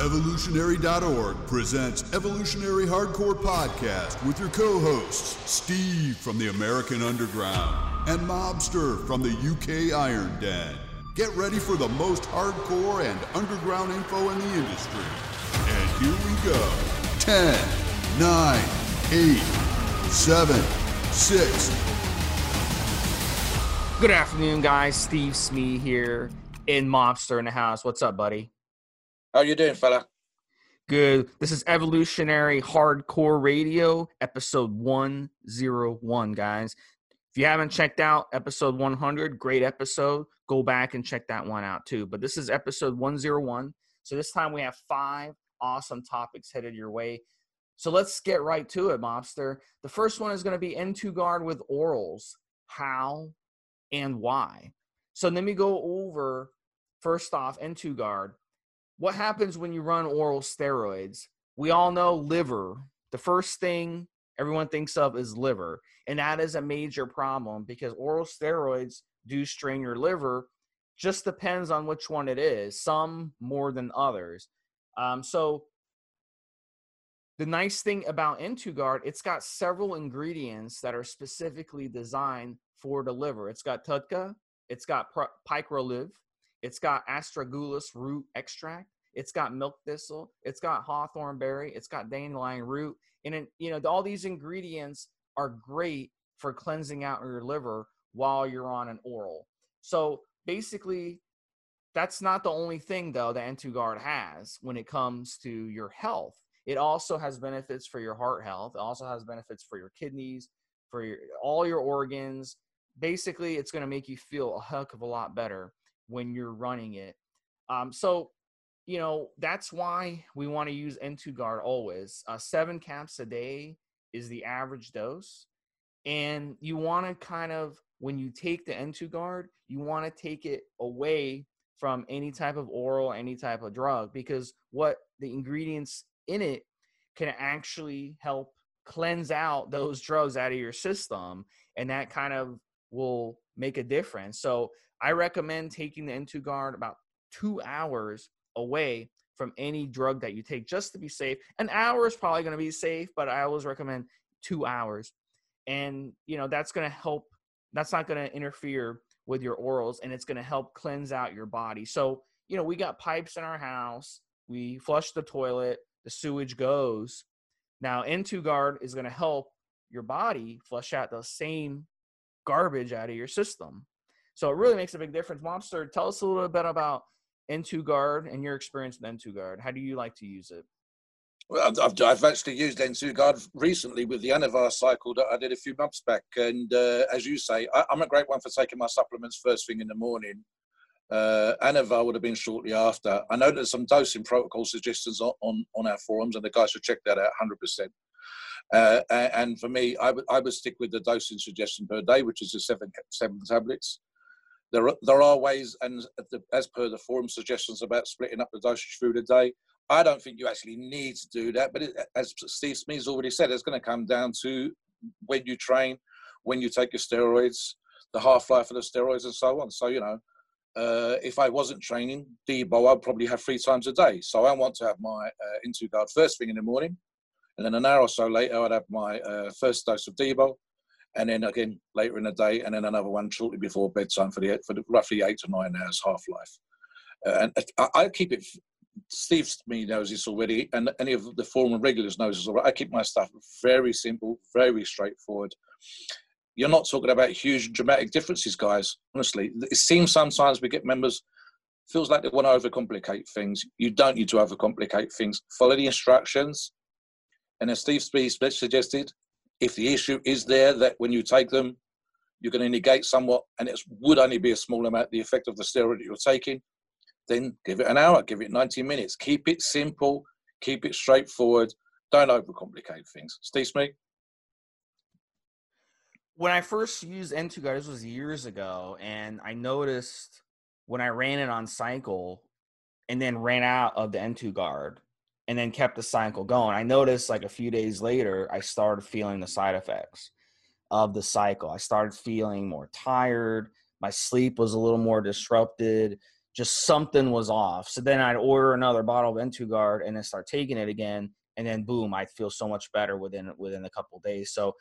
Evolutionary.org presents Evolutionary Hardcore Podcast with your co hosts, Steve from the American Underground and Mobster from the UK Iron Den. Get ready for the most hardcore and underground info in the industry. And here we go 10, 9, 8, 7, 6. Good afternoon, guys. Steve Smee here in Mobster in the house. What's up, buddy? How you doing, fella? Good. This is Evolutionary Hardcore Radio, episode 101, guys. If you haven't checked out episode 100, great episode. Go back and check that one out too. But this is episode 101. So this time we have five awesome topics headed your way. So let's get right to it, Mobster. The first one is going to be N2 guard with orals. How and why? So let me go over first off N2 guard what happens when you run oral steroids? We all know liver. The first thing everyone thinks of is liver. And that is a major problem because oral steroids do strain your liver. Just depends on which one it is, some more than others. Um, so, the nice thing about N2Guard, it's got several ingredients that are specifically designed for the liver. It's got TUDCA, it's got Picroliv, it's got astragalus root extract. It's got milk thistle. It's got hawthorn berry. It's got dandelion root. And it, you know, all these ingredients are great for cleansing out your liver while you're on an oral. So basically, that's not the only thing though that N2Guard has when it comes to your health. It also has benefits for your heart health. It also has benefits for your kidneys, for your all your organs. Basically, it's going to make you feel a heck of a lot better when you're running it. Um, so, you know, that's why we want to use N2 guard always. Uh, seven caps a day is the average dose. And you want to kind of, when you take the N2 guard, you want to take it away from any type of oral, any type of drug, because what the ingredients in it can actually help cleanse out those drugs out of your system. And that kind of will make a difference. So I recommend taking the N2 guard about two hours away from any drug that you take just to be safe. An hour is probably going to be safe, but I always recommend two hours. And, you know, that's going to help, that's not going to interfere with your orals and it's going to help cleanse out your body. So, you know, we got pipes in our house, we flush the toilet, the sewage goes. Now, N2 guard is going to help your body flush out the same garbage out of your system. So it really makes a big difference. Mobster, tell us a little bit about N2 Guard and your experience with N2 Guard. How do you like to use it? Well, I've, I've actually used N2 Guard recently with the Anavar cycle that I did a few months back. And uh, as you say, I, am a great one for taking my supplements first thing in the morning. Uh, Anavar would have been shortly after. I know there's some dosing protocol suggestions on, on, on our forums, and the guys should check that out 100%. Uh, and for me, I would, I would stick with the dosing suggestion per day, which is the seven, seven tablets there are, there are ways, and as per the forum suggestions about splitting up the dosage through the day, I don't think you actually need to do that. But it, as Steve Smith's already said, it's going to come down to when you train, when you take your steroids, the half life of the steroids, and so on. So you know, uh, if I wasn't training Debo, I'd probably have three times a day. So I want to have my uh, N2 guard first thing in the morning, and then an hour or so later, I'd have my uh, first dose of Debo, and then again later in the day, and then another one shortly before bedtime for the for the roughly eight to nine hours half life. Uh, and I, I, keep it. Steve me knows this already, and any of the former regulars knows this already. I keep my stuff very simple, very straightforward. You're not talking about huge dramatic differences, guys. Honestly, it seems sometimes we get members feels like they want to overcomplicate things. You don't need to overcomplicate things. Follow the instructions. And as Steve Speed suggested, if the issue is there that when you take them, you're going to negate somewhat, and it would only be a small amount the effect of the steroid that you're taking, then give it an hour, give it 90 minutes. Keep it simple, keep it straightforward. Don't overcomplicate things. Steve Smith? When I first used N2 guard, this was years ago, and I noticed when I ran it on cycle and then ran out of the N2 guard, and then kept the cycle going. I noticed like a few days later, I started feeling the side effects of the cycle. I started feeling more tired. My sleep was a little more disrupted. just something was off. So then I'd order another bottle of N2Guard and then start taking it again, and then boom, I feel so much better within within a couple days. So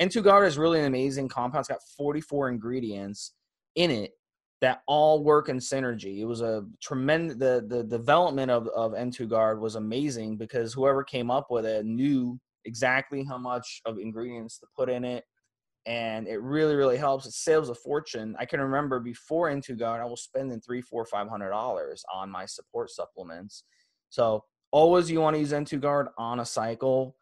N2Guard is really an amazing compound. It's got 44 ingredients in it that all work in synergy. It was a tremendous the the development of of N2Guard was amazing because whoever came up with it knew exactly how much of ingredients to put in it and it really really helps. It saves a fortune. I can remember before N2Guard i was spending three four five hundred dollars on my support supplements. So always you want to use N2Guard on a cycle.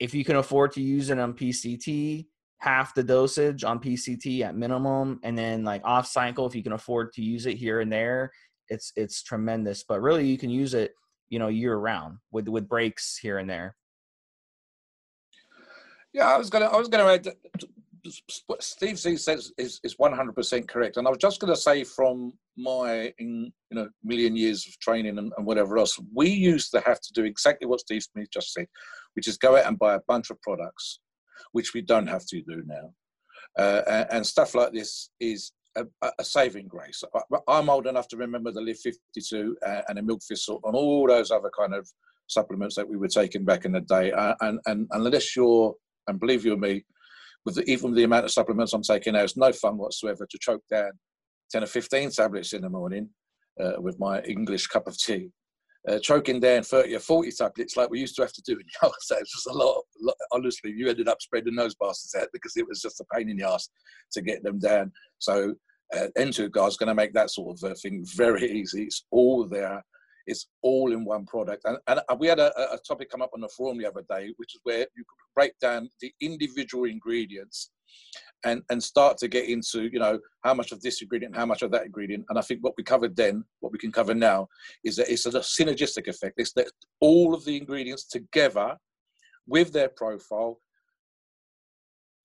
If you can afford to use it on pct half the dosage on PCT at minimum, and then like off cycle if you can afford to use it here and there, it's it's tremendous. But really, you can use it, you know, year round with with breaks here and there. Yeah, I was gonna I was gonna add what Steve says is is one hundred percent correct, and I was just gonna say from my in, you know million years of training and, and whatever else, we used to have to do exactly what Steve Smith just said, which is go out and buy a bunch of products which we don't have to do now. Uh, and, stuff like this is a, a saving grace. I, am old enough to remember the Liv 52 uh, and the Milk Thistle and all those other kind of supplements that we were taking back in the day. Uh, and, and unless you're, and believe you me, with the, even the amount of supplements I'm taking now, it's no fun whatsoever to choke down 10 or 15 tablets in the morning uh, with my English cup of tea uh, choking down 30 or 40 tablets like we used to have to do in the old days was a lot, lot, Honestly, you ended up spreading those bastards out because it was just a pain in the ass to get them down. So, uh, N2Guard is going to make that sort of uh, thing very easy. It's all there. It's all in one product. And, and we had a, a topic come up on the forum the other day, which is where you could break down the individual ingredients and and start to get into you know how much of this ingredient how much of that ingredient and i think what we covered then what we can cover now is that it's a synergistic effect it's that all of the ingredients together with their profile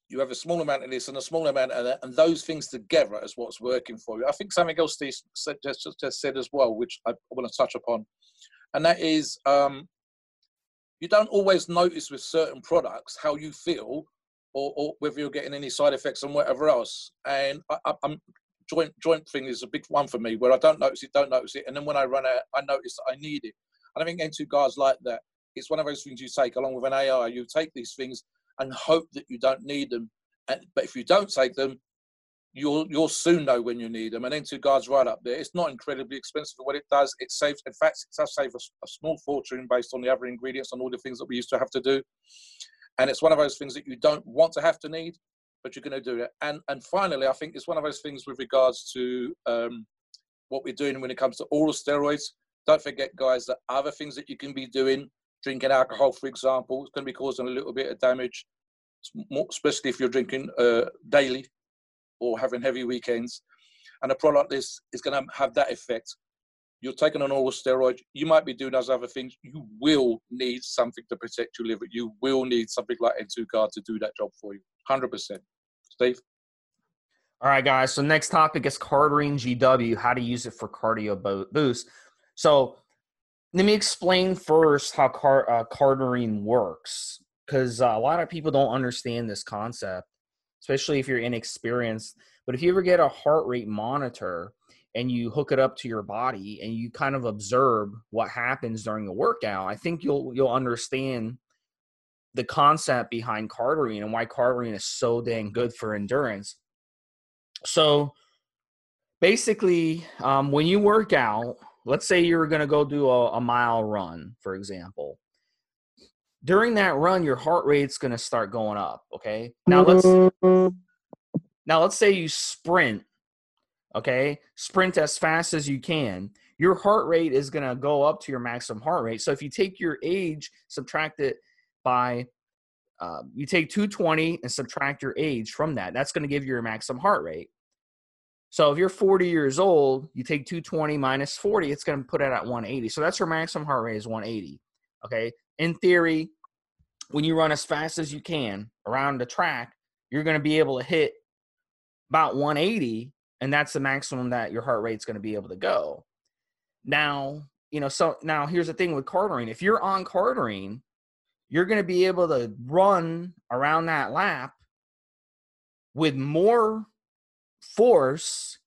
you have a small amount of this and a small amount of that, and those things together is what's working for you. I think something else Steve just, just, just said as well, which I want to touch upon, and that is um, you don't always notice with certain products how you feel or, or whether you're getting any side effects and whatever else. And I, am joint joint thing is a big one for me where I don't notice it, don't notice it, and then when I run out, I notice that I need it. And I think N2Guards like that. It's one of those things you take along with an AI. You take these things and hope that you don't need them. And, but if you don't take them, you'll you'll soon know when you need them. And N2Guards right up there. It's not incredibly expensive for what it does. It saves, in fact, it does save a, a small fortune based on the other ingredients and all the things that we used to have to do and it's one of those things that you don't want to have to need but you're going to do it. And and finally i think it's one of those things with regards to um, what we're doing when it comes to oral steroids. Don't forget guys that other things that you can be doing drinking alcohol for example is going to be causing a little bit of damage especially if you're drinking uh, daily or having heavy weekends. And a product like this is going to have that effect you're taking an oral steroid, you might be doing those other things. You will need something to protect your liver. You will need something like N2Guard to do that job for you. 100%. Steve? All right, guys. So next topic is Cardarine GW, how to use it for cardio boost. So let me explain first how car, uh, works because uh, a lot of people don't understand this concept, especially if you're inexperienced. But if you ever get a heart rate monitor – and you hook it up to your body and you kind of observe what happens during the workout, I think you'll you'll understand the concept behind cardarine and why cardarine is so dang good for endurance. So basically, um, when you work out, let's say you're going to go do a, a mile run, for example. During that run, your heart rate's going to start going up. Okay. Now let's now let's say you sprint okay? Sprint as fast as you can. Your heart rate is going to go up to your maximum heart rate. So if you take your age subtract it by uh, you take 220 and subtract your age from that that's going to give you your maximum heart rate. So if you're 40 years old you take 220 minus 40 it's going to put it at 180 so that's your maximum heart rate is 180 okay? In theory when you run as fast as you can around the track you're going to be able to hit about 180 and that's the maximum that your heart rate's going to be able to go. Now, you know, so now here's the thing with cardarine. If you're on cardarine, you're going to be able to run around that lap with more force,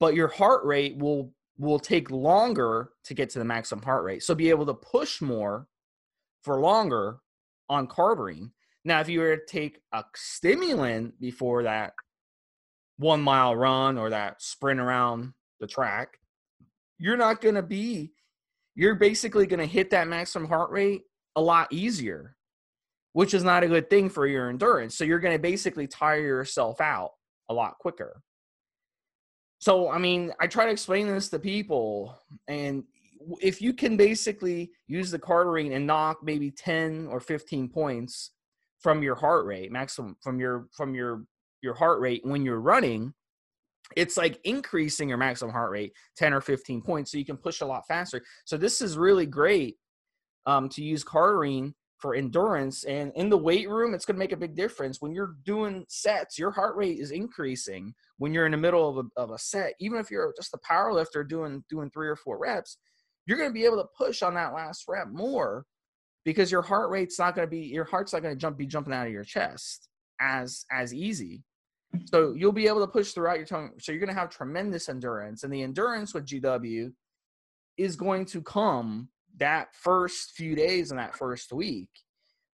but your heart rate will will take longer to get to the maximum heart rate. So be able to push more for longer on cardarine. Now, if you were to take a stimulant before that one mile run or that sprint around the track, you're not going to be, you're basically going to hit that maximum heart rate a lot easier, which is not a good thing for your endurance. So you're going to basically tire yourself out a lot quicker. So, I mean, I try to explain this to people, and if you can basically use the cardarine and knock maybe 10 or 15 points from your heart rate maximum from your from your your heart rate when you're running it's like increasing your maximum heart rate 10 or 15 points so you can push a lot faster. So this is really great um, to use cardarine for endurance and in the weight room it's going to make a big difference. When you're doing sets your heart rate is increasing when you're in the middle of a, of a set. Even if you're just a power lifter doing doing three or four reps you're going to be able to push on that last rep more because your heart rate's not going to be your heart's not going to jump be jumping out of your chest as as easy so you'll be able to push throughout your tongue. So you're going to have tremendous endurance and the endurance with gw is going to come that first few days in that first week.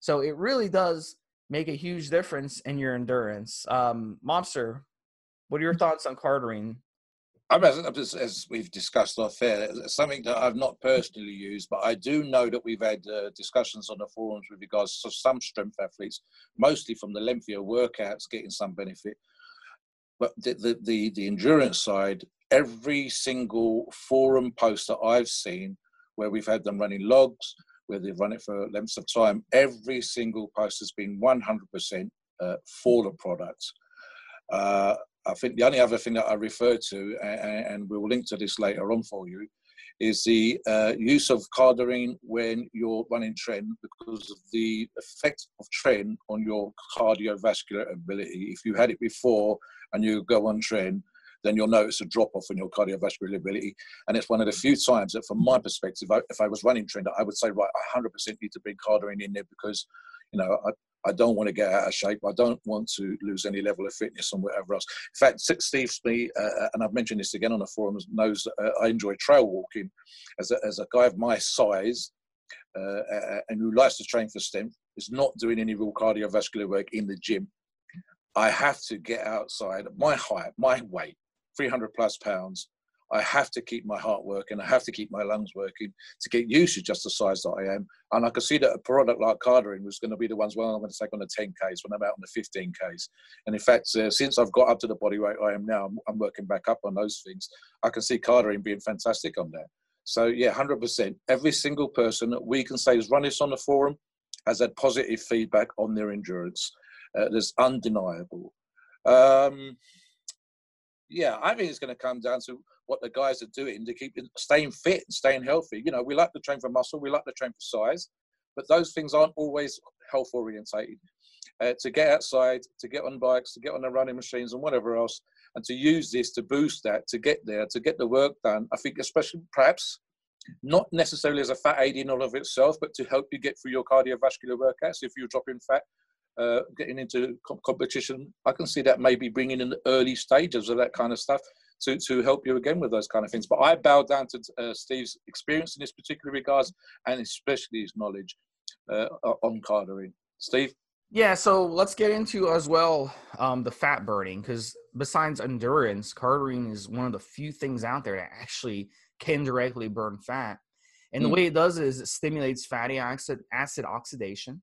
So it really does make a huge difference in your endurance. Um mobster what are your thoughts on cardarine I mean, as, as, we've discussed off air, something that I've not personally used, but I do know that we've had uh, discussions on the forums with regards to some strength athletes, mostly from the lengthier workouts, getting some benefit. But the, the, the, the endurance side, every single forum post that I've seen where we've had them running logs, where they've run it for lengths of time, every single post has been 100% uh, for the product. Uh, I think the only other thing that I refer to, and, and we'll link to this later on for you, is the uh, use of cardarine when you're running tren because of the effect of tren on your cardiovascular ability. If you had it before and you go on tren, then you'll notice a drop off in your cardiovascular ability. And it's one of the few times that, from my perspective, if I was running tren, I would say, right, I 100% need to bring cardarine in there because, you know, I, I don't want to get out of shape. I don't want to lose any level of fitness and whatever else. In fact, Steve Smee, uh, and I've mentioned this again on the forums, knows uh, I enjoy trail walking. As a, as a guy of my size uh, and who likes to train for strength, is not doing any real cardiovascular work in the gym. I have to get outside my height, my weight, 300 plus pounds, I have to keep my heart working. I have to keep my lungs working to get used to just the size that I am. And I could see that a product like cardarine was going to be the ones, well, I'm going to take on the 10Ks when I'm out on the 15Ks. And in fact, uh, since I've got up to the body weight I am now, I'm, I'm working back up on those things. I can see cardarine being fantastic on there. So yeah, 100%. Every single person that we can say has run this on the forum has had positive feedback on their endurance. Uh, that's undeniable. Um, yeah, I think it's going to come down to what the guys are doing to keep staying fit and staying healthy. You know, we like to train for muscle, we like to train for size, but those things aren't always health orientated. Uh, to get outside, to get on bikes, to get on the running machines and whatever else, and to use this to boost that, to get there, to get the work done. I think, especially perhaps not necessarily as a fat aid in all of itself, but to help you get through your cardiovascular workouts. If you're dropping fat, uh, getting into competition, I can see that maybe bringing in the early stages of that kind of stuff to, to help you again with those kind of things. But I bow down to uh, Steve's experience in this particular regards and especially his knowledge uh, on cardarine. Steve? Yeah, so let's get into as well um, the fat burning because besides endurance, cardarine is one of the few things out there that actually can directly burn fat. And the mm. way it does is it stimulates fatty acid, acid oxidation.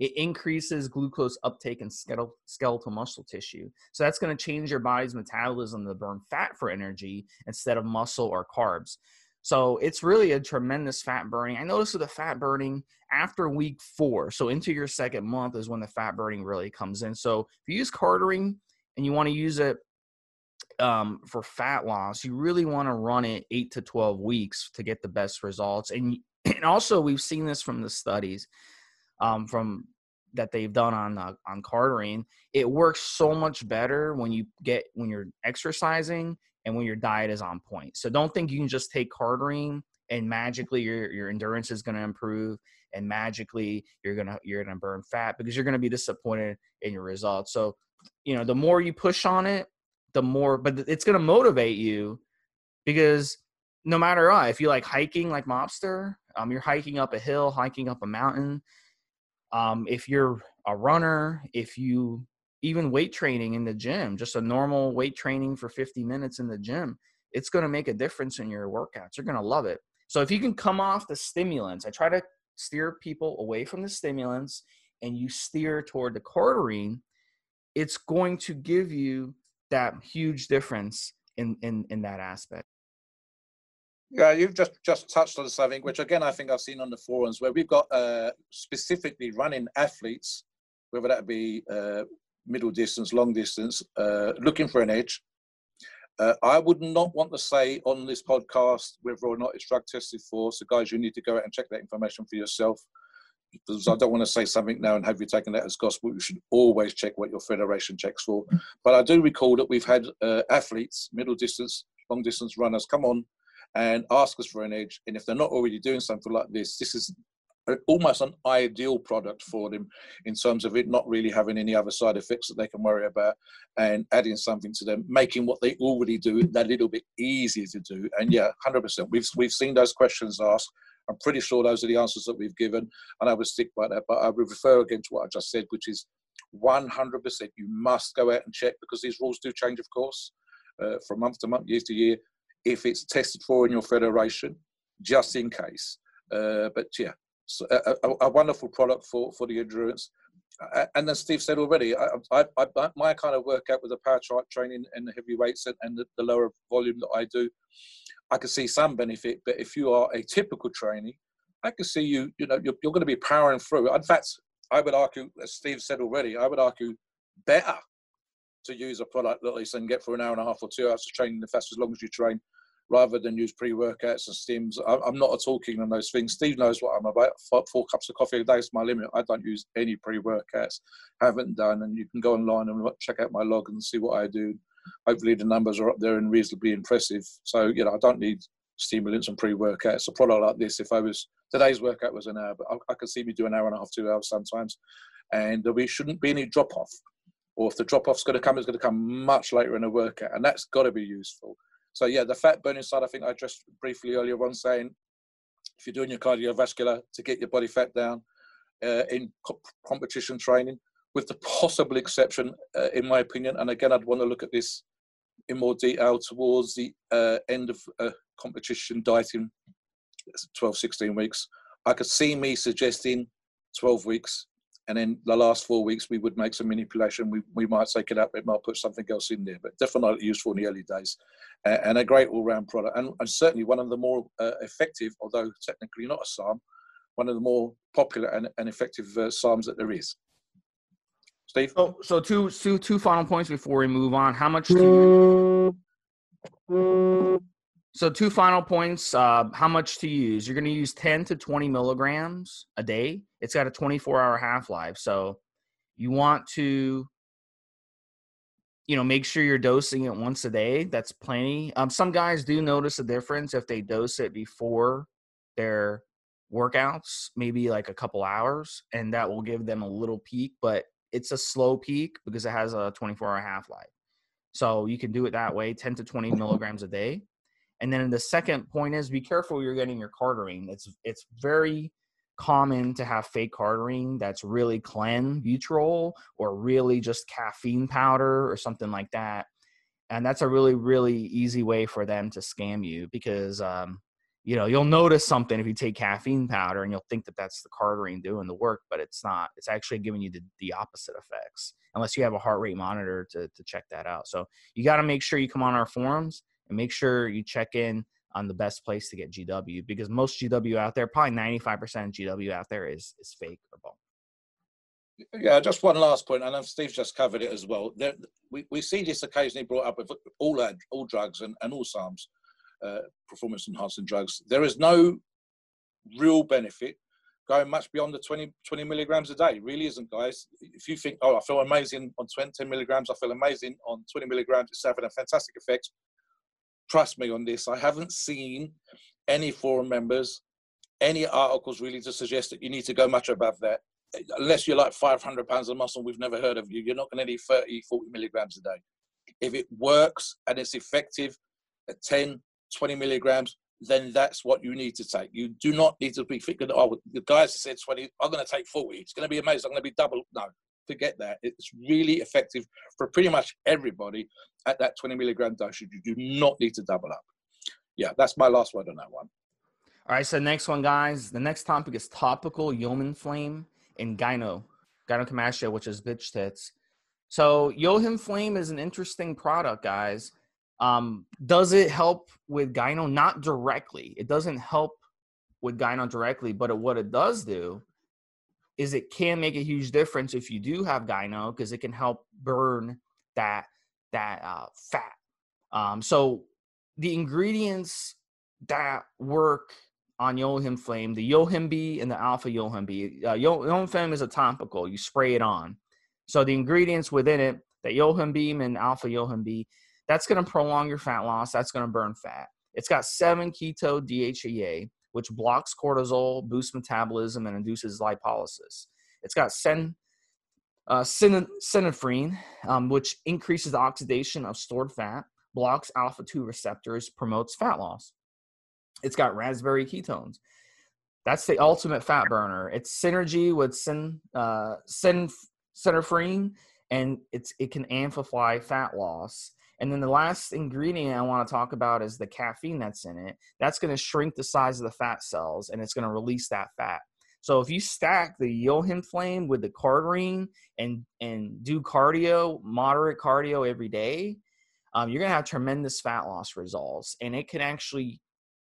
It increases glucose uptake in skeletal muscle tissue. So that's going to change your body's metabolism to burn fat for energy instead of muscle or carbs. So it's really a tremendous fat burning. I noticed with the fat burning after week four, so into your second month is when the fat burning really comes in. So if you use cardarine and you want to use it um, for fat loss, you really want to run it eight to 12 weeks to get the best results. And, and also, we've seen this from the studies um, from that they've done on uh, on cardarine, it works so much better when you get when you're exercising and when your diet is on point. So don't think you can just take cardarine and magically your your endurance is going to improve and magically you're to you're to burn fat because you're to be disappointed in your results. So, you know, the more you push on it, the more but it's to motivate you because no matter what, if you like hiking like mobster, um, you're hiking up a hill, hiking up a mountain. Um, if you're a runner, if you even weight training in the gym, just a normal weight training for 50 minutes in the gym, it's going to make a difference in your workouts. You're going to love it. So if you can come off the stimulants, I try to steer people away from the stimulants and you steer toward the cardarine, it's going to give you that huge difference in in in that aspect. Yeah, you've just just touched on something which again I think I've seen on the forums where we've got uh, specifically running athletes, whether that be uh, middle distance, long distance, uh, looking for an edge. Uh, I would not want to say on this podcast whether or not it's drug tested for. So, guys, you need to go out and check that information for yourself. Because I don't want to say something now and have you taken that as gospel. You should always check what your federation checks for. But I do recall that we've had uh, athletes, middle distance, long distance runners, come on and ask us for an edge. And if they're not already doing something like this, this is almost an ideal product for them in terms of it not really having any other side effects that they can worry about and adding something to them making what they already do that little bit easier to do. And yeah 100% we've we've seen those questions asked. I'm pretty sure those are the answers that we've given. And i would stick by that but i would refer again to what i just said which is 100% you must go out and check because these rules do change of course uh, from month to month year to year if it's tested for in your federation just in case uh, but yeah a, uh, uh, a, a, wonderful product for, for the endurance. Uh, and as Steve said already, I, I, I, my kind of workout with the power chart training and the heavy weights and, and the, the, lower volume that I do, I can see some benefit. But if you are a typical trainee, I can see you, you know, you're, you're going to be powering through. In fact, I would argue, as Steve said already, I would argue better to use a product like this and get for an hour and a half or two hours of training if that's as long as you train rather than use pre-workouts and stims. I'm not at all keen on those things. Steve knows what I'm about. Four cups of coffee a day is my limit. I don't use any pre-workouts. Haven't done, and you can go online and check out my log and see what I do. Hopefully the numbers are up there and reasonably impressive. So you know, I don't need stimulants and pre-workouts. A product like this, if I was today's workout was an hour, but I, I could see me do an hour and a half, two hours sometimes, and there shouldn't be any drop off. Or if the drop off's going to come, it's going to come much later in a workout, and that's got to be useful. So yeah, the fat burning side, I think I addressed briefly earlier on, saying if you're doing your cardiovascular to get your body fat down uh, in co- competition training, with the possible exception, uh, in my opinion, and again, I'd want to look at this in more detail towards the uh, end of uh, competition dieting, 12, 16 weeks. I could see me suggesting 12 weeks and then the last four weeks we would make some manipulation. We, we might take it up, we might put something else in there, but definitely useful in the early days, uh, and a great all-round product, and, and, certainly one of the more uh, effective, although technically not a SARM, one of the more popular and, and effective uh, SARMs that there is. Steve. So, so two, two, two final points before we move on. How much do you? So two final points. Uh, how much to use? You're going to use 10 to 20 milligrams a day. It's got a 24 hour half life. So you want to, you know, make sure you're dosing it once a day. That's plenty. Um, some guys do notice a difference if they dose it before their workouts, maybe like a couple hours, and that will give them a little peak, but it's a slow peak because it has a 24 hour half life. So you can do it that way, 10 to 20 milligrams a day. And then the second point is be careful you're getting your cardarine. It's it's very common to have fake cardarine that's really clenbuterol or really just caffeine powder or something like that. And that's a really really easy way for them to scam you because um, you know you'll notice something if you take caffeine powder and you'll think that that's the cardarine doing the work but it's not it's actually giving you the, the opposite effects unless you have a heart rate monitor to, to check that out so you got to make sure you come on our forums and make sure you check in on the best place to get GW because most GW out there, probably 95% GW out there is is fake or bunk. Yeah, just one last point, and Steve's just covered it as well. There, we, we see this occasionally brought up with all all drugs and, and all SARMs, uh, performance enhancing drugs. There is no real benefit going much beyond the 20, 20 milligrams a day. Really isn't, guys. If you think, oh, I feel amazing on 20, milligrams, I feel amazing on 20 milligrams, it's having a fantastic effect trust me on this. I haven't seen any forum members, any articles really to suggest that you need to go much above that. Unless you're like 500 pounds of muscle, we've never heard of you. You're not going to need 30, 40 milligrams a day. If it works and it's effective at 10, 20 milligrams, then that's what you need to take. You do not need to be thinking, oh, the guys said 20, I'm going to take 40. It's going to be amazing. I'm going to be double. No, forget that. It's really effective for pretty much everybody at that 20 milligram dosage. You do not need to double up. Yeah, that's my last word on that one. All right, so next one, guys. The next topic is topical Yohim Flame and gyno, gynecomastia, which is bitch tits. So Yohim Flame is an interesting product, guys. Um, does it help with gyno? Not directly. It doesn't help with gyno directly, but what it does do is it can make a huge difference if you do have gyno because it can help burn that that uh, fat. Um, so the ingredients that work on Yohim Flame, the Yohim B and the Alpha Yohim B. Uh, Yohim Flame is a topical. You spray it on. So the ingredients within it, that Yohimbine and Alpha Yohim B, that's going to prolong your fat loss. That's going to burn fat. It's got 7-keto DHEA, which blocks cortisol, boosts metabolism, and induces lipolysis. It's got sen, uh, um, which increases the oxidation of stored fat, blocks alpha 2 receptors, promotes fat loss. It's got raspberry ketones. That's the ultimate fat burner. It's synergy with sin, uh, synephrine, and it's it can amplify fat loss. And then the last ingredient I want to talk about is the caffeine that's in it. That's going to shrink the size of the fat cells and it's going to release that fat. So if you stack the Yohim flame with the Cardarine and and do cardio, moderate cardio every day, um, you're going to have tremendous fat loss results, and it can actually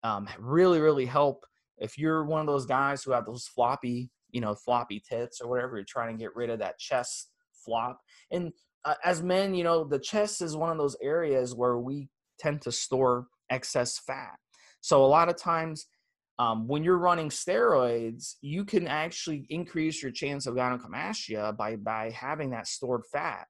um, really really help if you're one of those guys who have those floppy, you know, floppy tits or whatever. You're trying to get rid of that chest flop, and uh, as men, you know, the chest is one of those areas where we tend to store excess fat. So a lot of times, um, when you're running steroids, you can actually increase your chance of gynecomastia by by having that stored fat,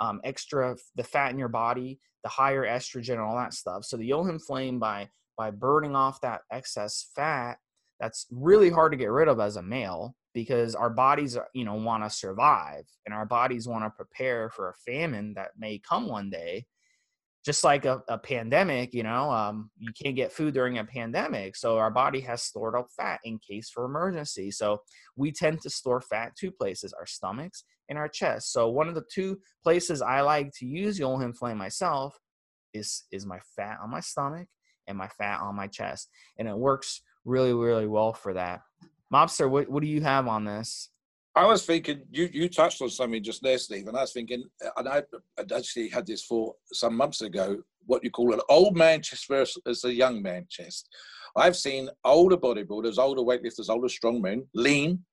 um, extra the fat in your body, the higher estrogen, and all that stuff. So the Yohim flame by by burning off that excess fat, that's really hard to get rid of as a male because our bodies you know want to survive and our bodies want to prepare for a famine that may come one day just like a, a pandemic you know um, you can't get food during a pandemic so our body has stored up fat in case for emergency so we tend to store fat two places our stomachs and our chest so one of the two places i like to use flame myself is is my fat on my stomach and my fat on my chest and it works really really well for that Mobster, what, what do you have on this? I was thinking you you touched on something just there, Steve, and I was thinking, and I actually had this for some months ago. What you call an old Manchester chest versus a young Manchester. I've seen older bodybuilders, older weightlifters, older strongmen, lean,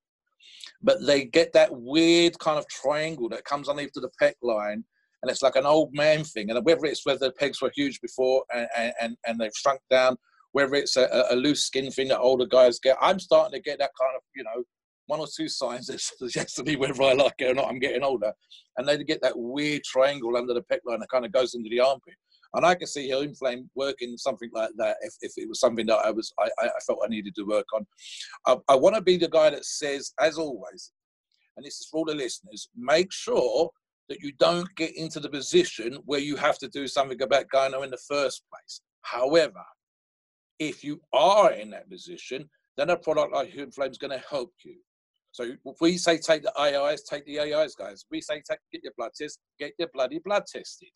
but they get that weird kind of triangle that comes underneath to the pec line, and it's like an old man thing. And whether it's whether the pegs were huge before and and, and they've shrunk down, whether it's a, a loose skin thing that older guys get. I'm starting to get that kind of, you know, one or two signs that suggest to me whether I like it or not. I'm getting older, and they get that weird triangle under the pec line that kind of goes into the armpit. And I can see Yohim Flame working something like that if, if it was something that I was I, I felt I needed to work on. I, I want to be the guy that says, as always, and this is for all the listeners, make sure that you don't get into the position where you have to do something about gyno in the first place. However, if you are in that position, then a product like Yohim Flame is going to help you. So if we say take the AIs, take the AIs, guys. we say take, get your blood test, get your bloody blood tested.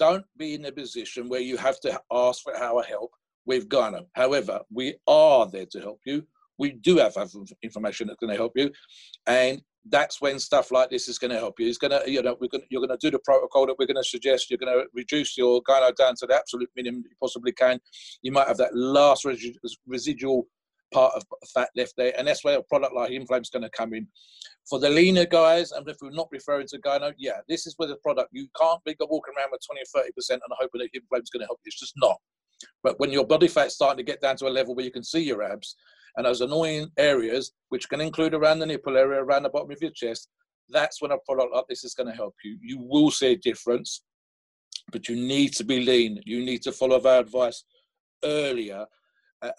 Don't be in a position where you have to ask for our help with gyno. However, we are there to help you. We do have information that's going to help you, and that's when stuff like this is going to help you. It's going to, you know, we're going to, you're going to do the protocol that we're going to suggest. You're going to reduce your gyno down to the absolute minimum you possibly can. You might have that last residual part of fat left there, and that's where a product like Yohim Flame is going to come in. For the leaner guys, and if we're not referring to gyno, yeah, this is where the product you can't be walking around with 20 or 30 percent and hoping that Yohim Flame is going to help you. It's just not. But when your body fat's starting to get down to a level where you can see your abs, and those annoying areas, which can include around the nipple area, around the bottom of your chest, that's when a product like this is going to help you. You will see a difference, but you need to be lean. You need to follow our advice earlier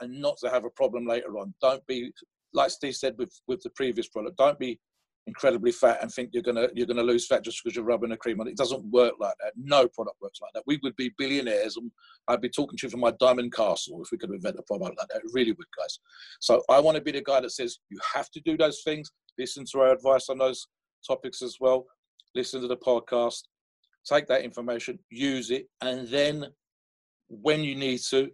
and not to have a problem later on. Don't be, like Steve said with, with the previous product, don't be incredibly fat and think you're gonna you're gonna lose fat just because you're rubbing a cream on it. It doesn't work like that. No product works like that. We would be billionaires, and I'd be talking to you from my diamond castle if we could invent a product like that. It really would, guys. So I want to be the guy that says you have to do those things. Listen to our advice on those topics as well. Listen to the podcast. Take that information, use it, and then when you need to,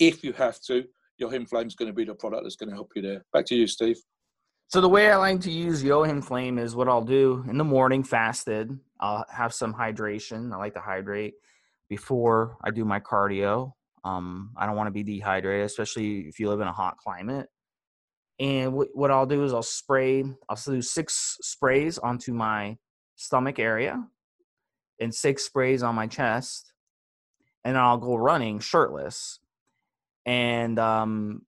if you have to, Yohim-Flame is going to be the product that's going to help you there. Back to you, Steve. So the way I like to use Yohim-Flame is what I'll do in the morning, fasted. I'll have some hydration. I like to hydrate before I do my cardio. Um, I don't want to be dehydrated, especially if you live in a hot climate. And w- what I'll do is I'll spray. I'll do six sprays onto my stomach area, and six sprays on my chest, and I'll go running shirtless. And um,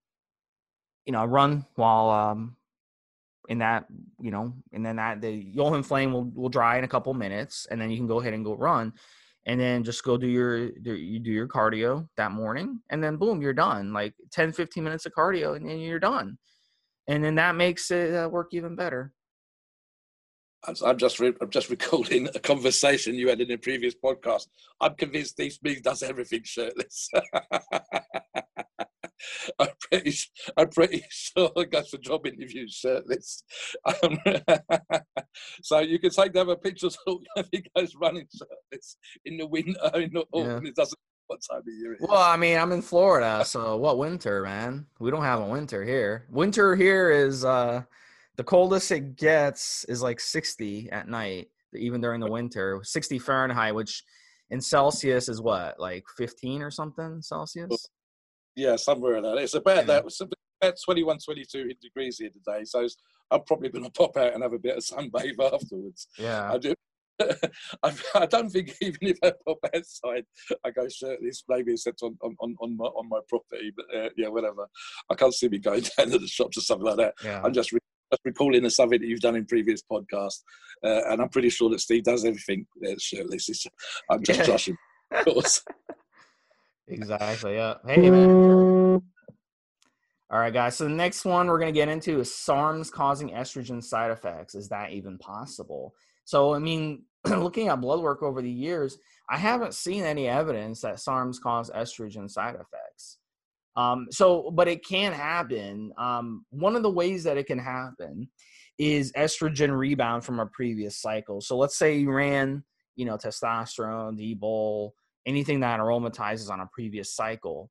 you know, I run while um, in that you know and then that the Yohim-Flame will, will dry in a couple minutes and then you can go ahead and go run and then just go do your do, you do your cardio that morning and then boom you're done like 10 15 minutes of cardio and then you're done and then that makes it uh, work even better I'm just re- I'm just recalling a conversation you had in a previous podcast. I'm convinced Steve Smith does everything shirtless. I'm pretty, I'm pretty sure I goes for job interviews shirtless. Um, so you can take them a pictures of he goes running shirtless in the winter, in the autumn. Yeah. It doesn't what time of year Well, I mean, I'm in Florida, so what winter, man? We don't have a winter here. Winter here is uh the coldest it gets is like 60 at night, even during the winter. 60 Fahrenheit, which in Celsius is what, like 15 or something Celsius? yeah, somewhere in that. It's about yeah. that. It's about 21, 22 degrees here today. So I'm probably going to pop out and have a bit of sunbathe afterwards. Yeah. I do. I, don't think even if I pop outside, I go shirtless. Maybe except on, on, on, my, on my property, but uh, yeah, whatever. I can't see me going down to the shops or something like that. Yeah. I'm just, just recalling the something that you've done in previous podcasts, uh, and I'm pretty sure that Steve does everything uh, shirtless. It's, I'm just yeah. joshing, of course. Exactly. Yeah. Hey, man. All right, guys. So the next one we're going to get into is SARMs causing estrogen side effects. Is that even possible? So, I mean, looking at blood work over the years, I haven't seen any evidence that SARMs cause estrogen side effects. Um, so, but it can happen. Um, one of the ways that it can happen is estrogen rebound from a previous cycle. So, let's say you ran, you know, testosterone, D-bol, anything that aromatizes on a previous cycle.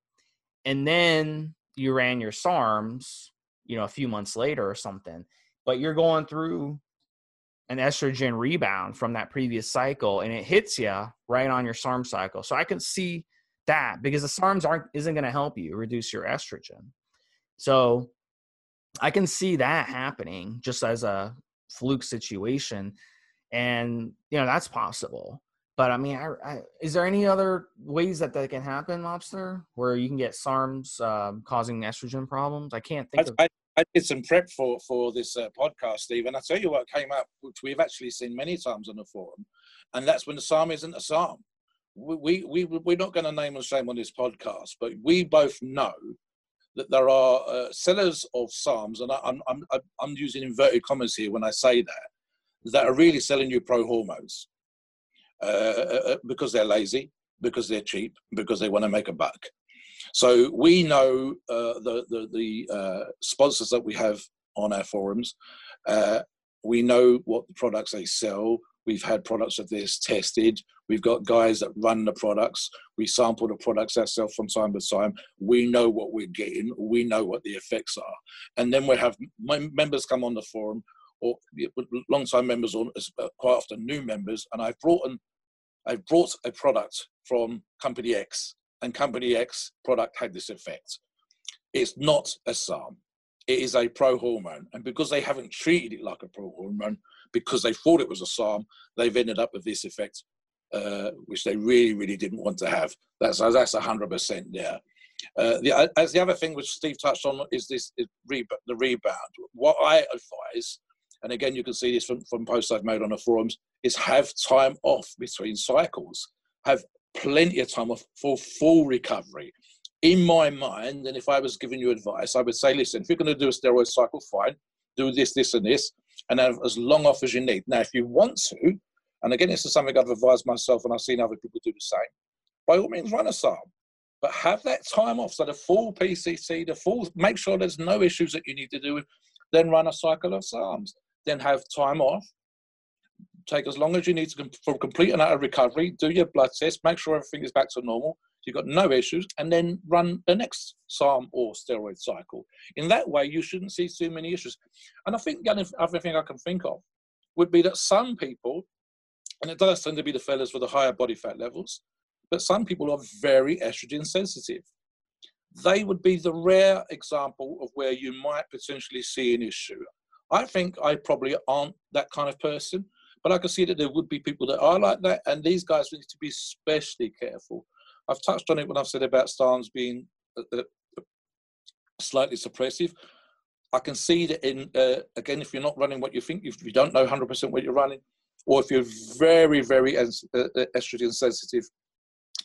And then you ran your SARMs, you know, a few months later or something, but you're going through an estrogen rebound from that previous cycle and it hits you right on your SARM cycle. So I can see that because the SARMs aren't isn't going to help you reduce your estrogen. So I can see that happening just as a fluke situation and you know that's possible but I mean, I, I, is there any other ways that that can happen, Mobster, where you can get SARMs um, causing estrogen problems? I can't think I, of. I, did some prep for for this uh, podcast, Steve, and I tell you what came up, which we've actually seen many times on the forum, and that's when the SARM isn't a SARM. We we, we we're not going to name and shame on this podcast, but we both know that there are uh, sellers of SARMs, and I, I'm I'm I'm using inverted commas here when I say that, that are really selling you pro hormones uh, uh, uh, because they're lazy, because they're cheap, because they want to make a buck. So we know uh, the the, the uh, sponsors that we have on our forums. We know what the products they sell. We've had products of this tested. We've got guys that run the products. We sample the products ourselves from time to time. We know what we're getting. We know what the effects are. And then we have members come on the forum or long-time members or uh, quite often new members. And I've brought in I've brought a product from company X, and company X product had this effect. It's not a SARM. It is a pro hormone. And because they haven't treated it like a pro hormone, because they thought it was a SARM, they've ended up with this effect, uh, which they really, really didn't want to have. That's that's 100% there. Uh, the, as the other thing which Steve touched on is this is re- the rebound. What I advise and again, you can see this from, from posts I've made on the forums, is have time off between cycles. Have plenty of time off for full recovery. In my mind, and if I was giving you advice, I would say, listen, if you're going to do a steroid cycle, fine, do this, this, and this. And have as long off as you need. Now, if you want to, and again, this is something I've advised myself and I've seen other people do the same, by all means, run a SARM. But have that time off. So the full PCT, the full, make sure there's no issues that you need to do with, then run a cycle of SARMs. Then have time off. Take as long as you need to for complete and utter recovery. Do your blood test. Make sure everything is back to normal you've got no issues, and then run the next SARM or steroid cycle. In that way, you shouldn't see too many issues. And I think the other thing I can think of would be that some people, and it does tend to be the fellas with the higher body fat levels, but some people are very estrogen sensitive. They would be the rare example of where you might potentially see an issue. I think I probably aren't that kind of person, but I can see that there would be people that are like that, and these guys need to be especially careful I've touched on it when I've said about SARMs being uh, uh, slightly suppressive. I can see that in uh, again, if you're not running what you think, if you don't know 100% what you're running, or if you're very, very uh, uh, estrogen sensitive,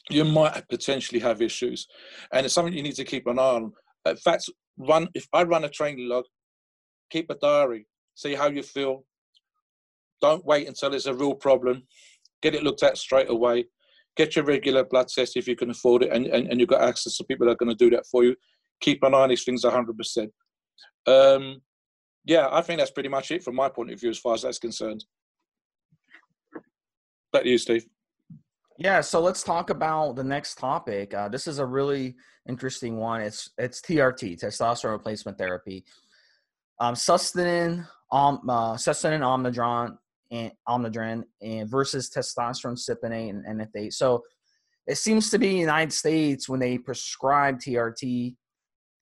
you might potentially have issues, and it's something you need to keep an eye on. In fact, run if I run a training log, keep a diary, see how you feel. Don't wait until it's a real problem. Get it looked at straight away get your regular blood test if you can afford it and, and, and you've got access to people that are going to do that for you. Keep an eye on these things 100%. Um, yeah, I think that's pretty much it from my point of view as far as that's concerned. Back to you, Steve. Yeah, so let's talk about the next topic. Uh, this is a really interesting one. It's it's TRT, testosterone replacement therapy. Um, sustanon, um, uh, Omnadren and Omnadren and versus testosterone cypionate and enanthate. So it seems to be in the United States when they prescribe TRT,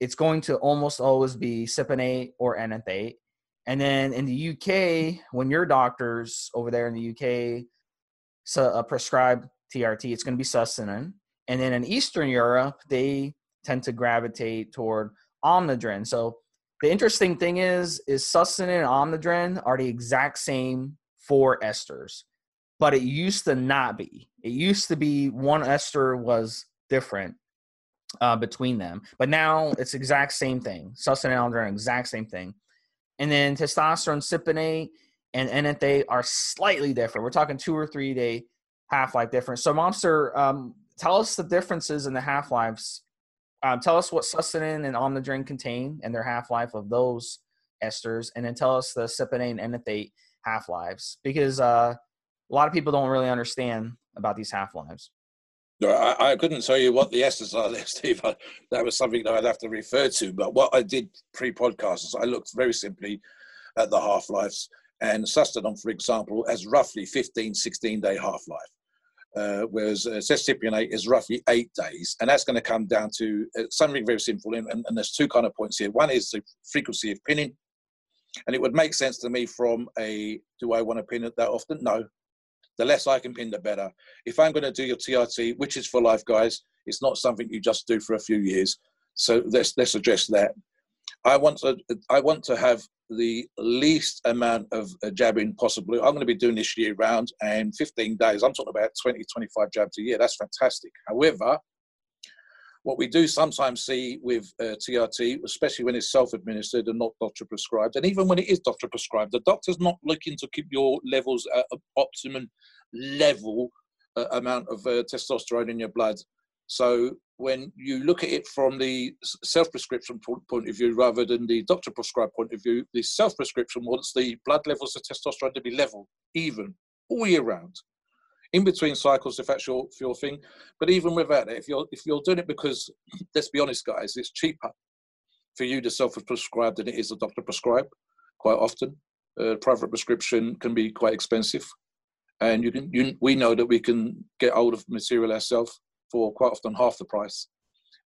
it's going to almost always be cypionate or enanthate. And then in the UK, when your doctors over there in the UK so, uh, prescribe TRT, it's going to be Sustanon. And then in Eastern Europe, they tend to gravitate toward Omnadren. So the interesting thing is, is Sustanon and Omnadren are the exact same four esters, but it used to not be. It used to be one ester was different uh, between them, but now it's exact same thing. Sustanon and exact same thing, and then testosterone cypionate and enanthate are slightly different. We're talking two or three day half life difference. So, Mobster, um, tell us the differences in the half lives. Um, tell us what sustanon and Omnadren contain and their half life of those esters, and then tell us the cypionate and enanthate half lives because uh, a lot of people don't really understand about these half lives. I, I, couldn't tell you what the esters are there, Steve. I, that was something that I'd have to refer to. But what I did pre-podcast is I looked very simply at the half lives. And Sustanon, for example, has roughly 15, 16 day half life. Uh, whereas uh, cestipionate is roughly eight days, and that's going to come down to uh, something very simple. And, and, and, there's two kind of points here. One is the frequency of pinning, and it would make sense to me from a do I want to pin it that often? No. The less I can pin, the better. If I'm going to do your TRT, which is for life, guys, it's not something you just do for a few years. So let's let's address that. I want to I want to have the least amount of uh, jabbing possible. I'm going to be doing this year round and 15 days. I'm talking about 20, 25 jabs a year. That's fantastic. However, what we do sometimes see with uh, TRT, especially when it's self-administered and not doctor prescribed, and even when it is doctor prescribed, the doctor's not looking to keep your levels at an optimum level uh, amount of uh, testosterone in your blood. So when you look at it from the self-prescription point of view rather than the doctor prescribed point of view, the self-prescription wants the blood levels of testosterone to be level, even, all year round in between cycles if that's your, your thing. But even without it, if you're if you're doing it because let's be honest, guys, it's cheaper for you to self-prescribe than it is a doctor prescribe. Quite often, uh, private prescription can be quite expensive, and you can you, we know that we can get hold of material ourselves for quite often half the price,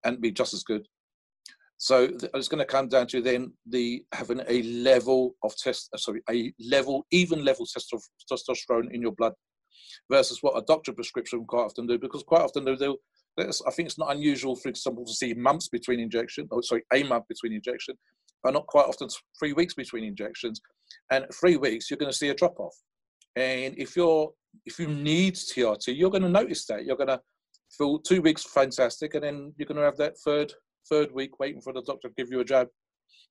and be just as good. So it's going to come down to then the having a level of test, uh, sorry, a level, even level test of testosterone in your blood versus what a doctor prescription quite often do, because quite often they do. I think it's not unusual, for example, to see months between injection, or sorry, a month between injection, but not quite often three weeks between injections. And three weeks, you're going to see a drop off. And if you're if you need TRT, you're going to notice that. You're going to feel two weeks fantastic, and then you're going to have that third third week waiting for the doctor to give you a jab,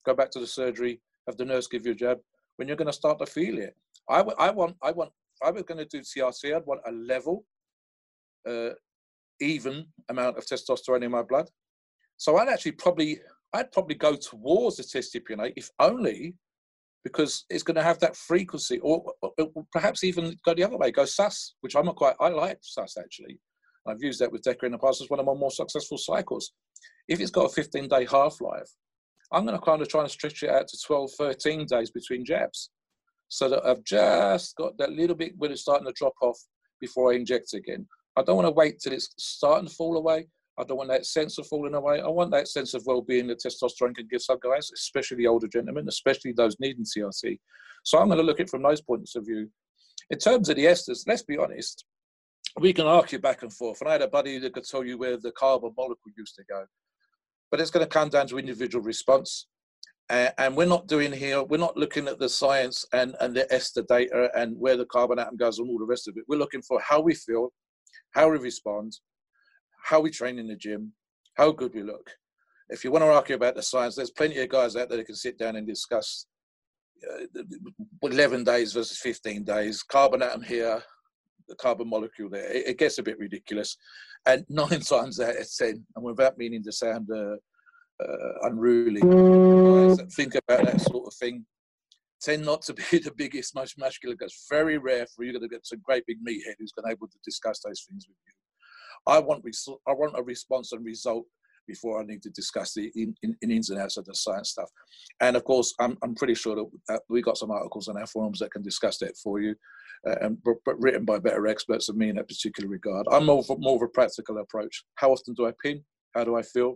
go back to the surgery, have the nurse give you a jab, when you're going to start to feel it. I, I want, I want, I was going to do TRT, I'd want a level, uh, even amount of testosterone in my blood. So I'd actually probably, I'd probably go towards the testosterone, if only because it's going to have that frequency, or, or, perhaps even go the other way, go sus, which I'm not quite. I like sus actually. I've used that with DECA in the past as one of my more successful cycles. If it's got a 15 day half life, I'm going to kind of try and stretch it out to 12, 13 days between jabs so that I've just got that little bit when it's starting to drop off before I inject again. I don't want to wait till it's starting to fall away. I don't want that sense of falling away. I want that sense of well-being that testosterone can give some guys, especially the older gentlemen, especially those needing TRT. So I'm going to look at it from those points of view. In terms of the esters, let's be honest, we can argue back and forth. And I had a buddy that could tell you where the carbon molecule used to go but it's going to come down to individual response. And we're not doing here, we're not looking at the science and, and the ester data and where the carbon atom goes and all the rest of it. We're looking for how we feel, how we respond, how we train in the gym, how good we look. If you want to argue about the science, there's plenty of guys out there that can sit down and discuss uh, 11 days versus 15 days, carbon atom here, the carbon molecule there. It, it, gets a bit ridiculous. And nine times out of 10, and without meaning to sound uh, uh, unruly, guys that think about that sort of thing tend not to be the biggest, most muscular guys. Very rare for you to get some great big meathead who's going to be able to discuss those things with you. I want, res- I want a response and result before I need to discuss the in, in, in, ins and outs of the science stuff. And of course, I'm, I'm pretty sure that uh, we got some articles on our forums that can discuss that for you uh, and but written by better experts than me in that particular regard. I'm more of, more of a practical approach. How often do I pin? How do I feel?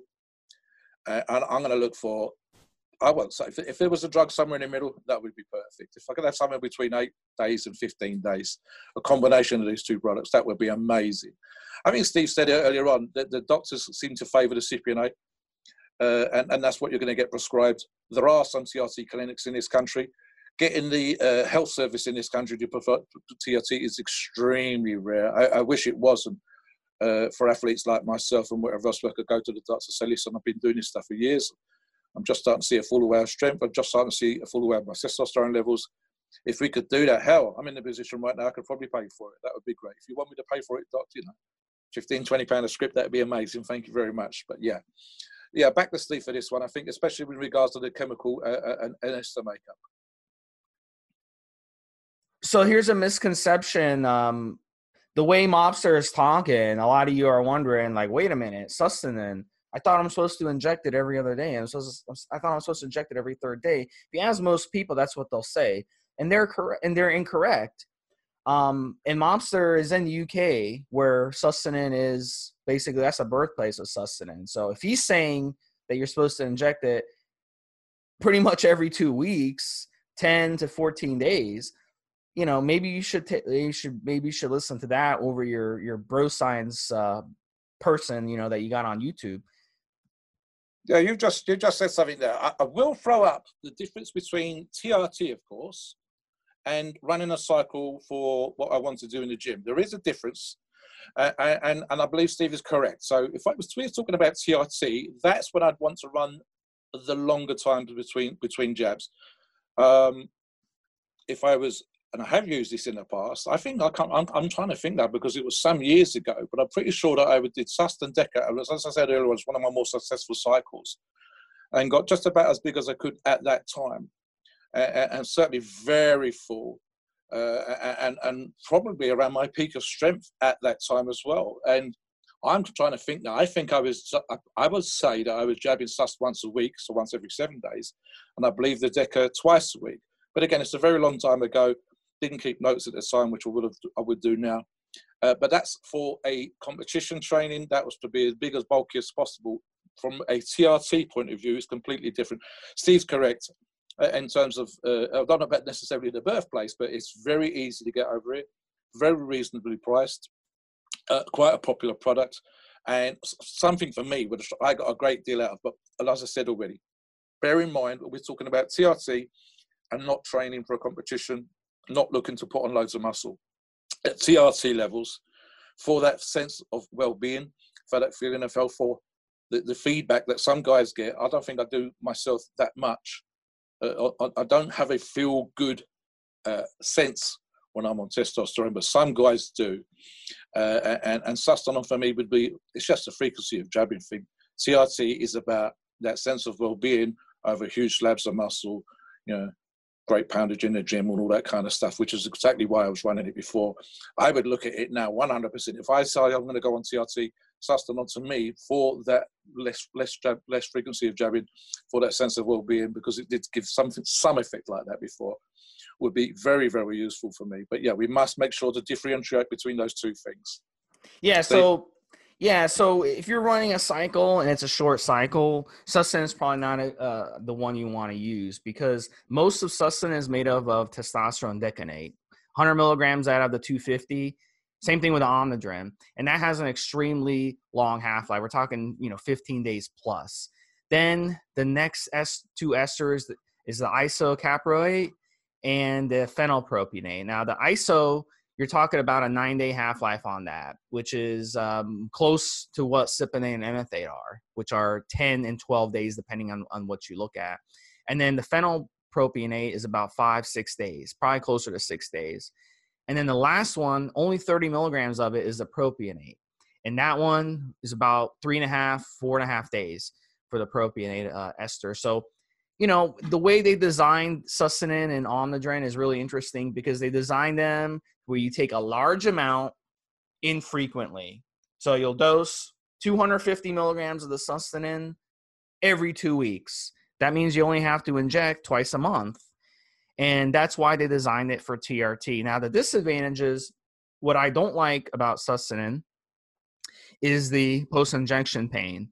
Uh, and I'm going to look for. I won't say if, if there was a drug somewhere in the middle, that would be perfect. If I could have somewhere between eight days and 15 days, a combination of these two products, that would be amazing. I think Steve said earlier on that the doctors seem to favour the cypionate, uh, and, and that's what you're going to get prescribed. There are some TRT clinics in this country getting the uh, health service in this country to prefer TRT is extremely rare. I, I wish it wasn't uh, for athletes like myself and whatever else. I could go to the doctor and say, listen, I've been doing this stuff for years. I'm just starting to see a full aware of strength. I'm just starting to see a full aware of my testosterone levels. If we could do that, hell, I'm in the position right now, I could probably pay for it. That would be great. If you want me to pay for it, doctor, you know, 15, 20 pound a script, that'd be amazing. Thank you very much. But yeah, yeah, back to Steve for this one. I think, especially with regards to the chemical uh, uh and, and ester makeup so here's a misconception. Um, the way Mobster is talking, a lot of you are wondering, like, wait a minute, Sustanon. I thought I'm supposed to inject it every other day. I'm supposed to, I thought I'm supposed to inject it every third day. If you ask most people, that's what they'll say, and they're correct, and they're incorrect. Um, and Mobster is in the UK, where Sustanon is basically that's a birthplace of Sustanon. So if he's saying that you're supposed to inject it pretty much every two weeks, 10 to 14 days, you know maybe you should t- you should maybe you should listen to that over your your bro science uh, person you know that you got on YouTube. Yeah, you just you just said something there. I, I will throw up the difference between TRT, of course, and running a cycle for what I want to do in the gym. There is a difference, uh, and and I believe Steve is correct. So if I was we were talking about TRT, that's when I'd want to run the longer times between between jabs. Um, if I was and I have used this in the past. I think I can't, I'm, I'm trying to think that because it was some years ago, but I'm pretty sure that I did Sustain Deca. As I said earlier, it was one of my more successful cycles and got just about as big as I could at that time. And, and certainly very full. Uh, and, and probably around my peak of strength at that time as well. And I'm trying to think now. I think I was, I would say that I was jabbing sus once a week, so once every seven days, and I believe the Deca twice a week. But again, it's a very long time ago didn't keep notes at the time, which I would have I would do now. Uh, but that's for a competition training. That was to be as big as bulky as possible. From a TRT point of view, it's completely different. Steve's correct uh, in terms of uh, I don't know about necessarily the birthplace, but it's very easy to get over it. Very reasonably priced. Uh, quite a popular product, and something for me, which I got a great deal out of. But as I said already, bear in mind we're talking about TRT and not training for a competition not looking to put on loads of muscle. At TRT levels, for that sense of well-being, for that feeling of health, for the, the feedback that some guys get, I don't think I do myself that much. uh, I don't have a feel good uh, sense when I'm on testosterone, but some guys do. Uh, and, and sustanon for me would be, it's just the frequency of jabbing thing. TRT is about that sense of well-being over huge slabs of muscle, you know, great poundage in the gym and all that kind of stuff, which is exactly why I was running it before. I would look at it now 100%. If I say I'm going to go on TRT, sustanon to me for that less less jab, less frequency of jabbing, for that sense of well-being, because it did give something some effect like that before would be very, very useful for me. But yeah, we must make sure to differentiate between those two things. Yeah. So, yeah. So if you're running a cycle and it's a short cycle, sustanon is probably not a, uh, the one you want to use because most of sustanon is made of, of testosterone decanoate, 100 milligrams out of the 250. Same thing with the Omnadren, and that has an extremely long half life. We're talking, you know, 15 days plus. Then the next S two esters is the isocaproate and the phenylpropionate. Now, the ISO, you're talking about a nine day half life on that, which is um, close to what cypionate and enanthate are, which are 10 and 12 days, depending on, on what you look at. And then the phenylpropionate is about five, six days, probably closer to six days. And then the last one, only 30 milligrams of it is the propionate. And that one is about three and a half, four and a half days for the propionate uh, ester. So you know, the way they designed Sustanon and Omnadren is really interesting because they designed them where you take a large amount infrequently. So you'll dose 250 milligrams of the Sustanon every two weeks. That means you only have to inject twice a month. And that's why they designed it for TRT. Now, the disadvantages, what I don't like about Sustanon is the post injection pain.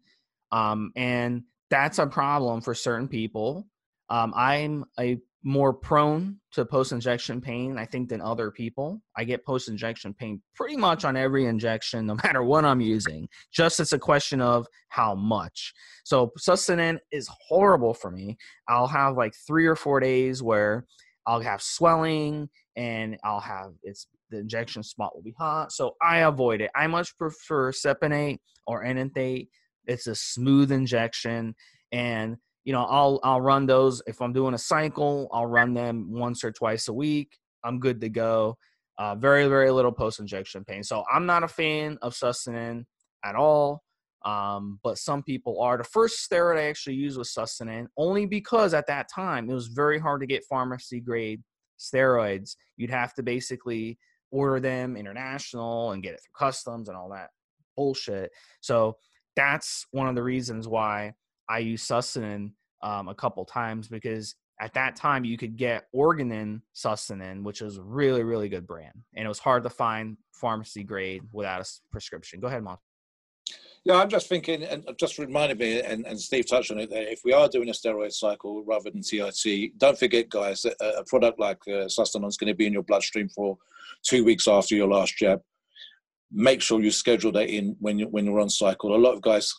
Um, and that's a problem for certain people. Um, I'm a more prone to post injection pain, I think, than other people. I get post injection pain pretty much on every injection, no matter what I'm using. Just it's a question of how much. So sustanon is horrible for me. I'll have like three or four days where I'll have swelling and I'll have it's the injection spot will be hot. So I avoid it. I much prefer Cypionate or Enanthate it's a smooth injection, and you know I'll I'll run those if I'm doing a cycle. I'll run them once or twice a week. I'm good to go. Uh, very very little post injection pain. So I'm not a fan of Sustanon at all. Um, but some people are. The first steroid I actually used was Sustanon, only because at that time it was very hard to get pharmacy grade steroids. You'd have to basically order them international and get it through customs and all that bullshit. So that's one of the reasons why I use Sustanon um, a couple times because at that time you could get Organon Sustanon, which is really, really good brand. And it was hard to find pharmacy grade without a prescription. Go ahead, Mom. Yeah, I'm just thinking, and just reminded me, and, and Steve touched on it there. If we are doing a steroid cycle rather than TRT, don't forget, guys, that a product like uh, Sustanon is going to be in your bloodstream for two weeks after your last jab make sure you schedule that in when you when you're on cycle. A lot of guys,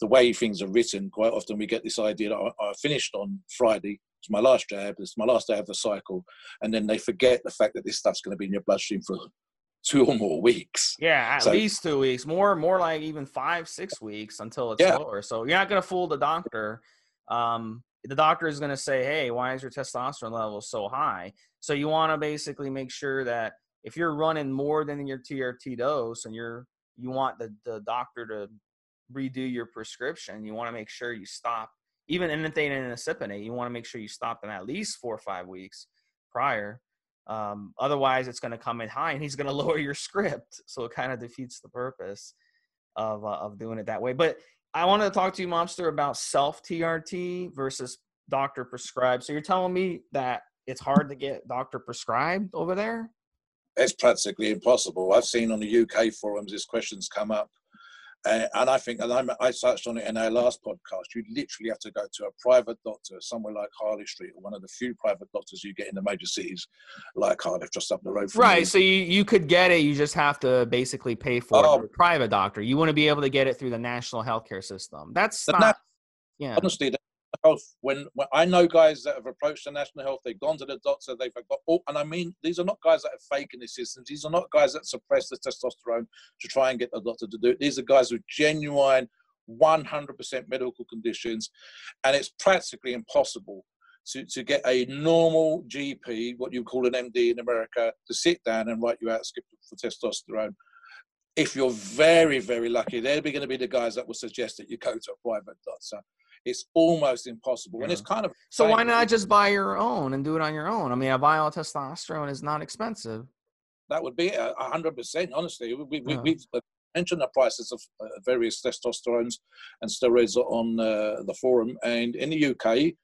the way things are written, quite often we get this idea that I, I finished on Friday. It's my last jab. It's my last day of the cycle, and then they forget the fact that this stuff's going to be in your bloodstream for two or more weeks. Yeah, at so, least two weeks. More, more like even five, six weeks until it's yeah. lower. So you're not going to fool the doctor. Um, the doctor is going to say, "Hey, why is your testosterone level so high?" So you want to basically make sure that if you're running more than your TRT dose and you're you want the, the doctor to redo your prescription, you want to make sure you stop even enanthate and cypionate, you want to make sure you stop them at least four or five weeks prior. Um, otherwise, it's going to come in high, and he's going to lower your script. So it kind of defeats the purpose of uh, of doing it that way. But I wanted to talk to you, Mobster, about self TRT versus doctor prescribed. So you're telling me that it's hard to get doctor prescribed over there? It's practically impossible. I've seen on the UK forums this questions come up, uh, and I think, and I'm, i touched on it in our last podcast. You literally have to go to a private doctor somewhere like Harley Street, or one of the few private doctors you get in the major cities, like Cardiff, just up the road. from Right. So you you could get it. You just have to basically pay for oh, it. A private doctor. You want to be able to get it through the national healthcare system. That's not. yeah. Honestly, health when, when I know guys that have approached the national health, they've gone to the doctor, they've got oh, and I mean these are not guys that are faking the systems. These are not guys that suppress the testosterone to try and get the doctor to do it. These are guys with genuine 100% medical conditions, and it's practically impossible to, to get a normal GP, what you call an MD in America, to sit down and write you out a script for testosterone. If you're very, very lucky, they're going to be the guys that will suggest that you go to a private doctor. It's almost impossible, yeah. and it's kind of so. Why not just buy your own and do it on your own? I mean, a vial testosterone is not expensive. That would be a hundred percent. Honestly, we, we, yeah. we've mentioned the prices of uh, various testosterones and steroids on uh, the forum, and in the UK,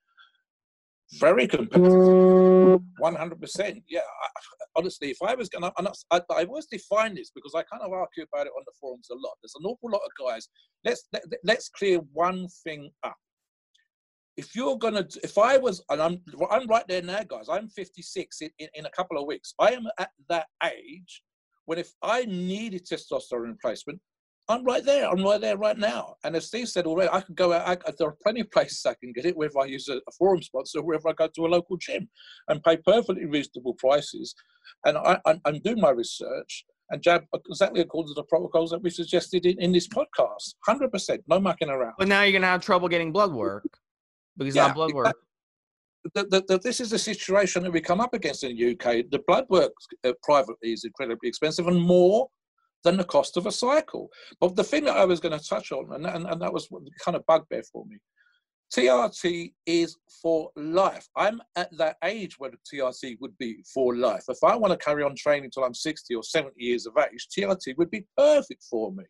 very competitive. 100%. Yeah. I, honestly, if I was going to, I, I always define this because I kind of argue about it on the forums a lot. There's an awful lot of guys. Let's, let, let's clear one thing up. If you're to, if I was, and I'm, I'm right there now, guys, I'm 56 in, in, in a couple of weeks. I am at that age when if I needed testosterone replacement, I'm right there. I'm right there right now. And as Steve said already, I could go out. I, there are plenty of places I can get it, whether I use a, a forum sponsor or whether I go to a local gym and pay perfectly reasonable prices. And I, I, I'm doing my research and jab exactly according to the protocols that we suggested in, in this podcast. 100%, no mucking around. But now you're going to have trouble getting blood work because yeah, not blood work. The, the, the, this is the situation that we come up against in the UK. The blood work uh, privately is incredibly expensive and more than the cost of a cycle. But the thing that I was going to touch on, and, and, and that was kind of bugbear for me, TRT is for life. I'm at that age where the TRT would be for life. If I want to carry on training until I'm 60 or 70 years of age, TRT would be perfect for me.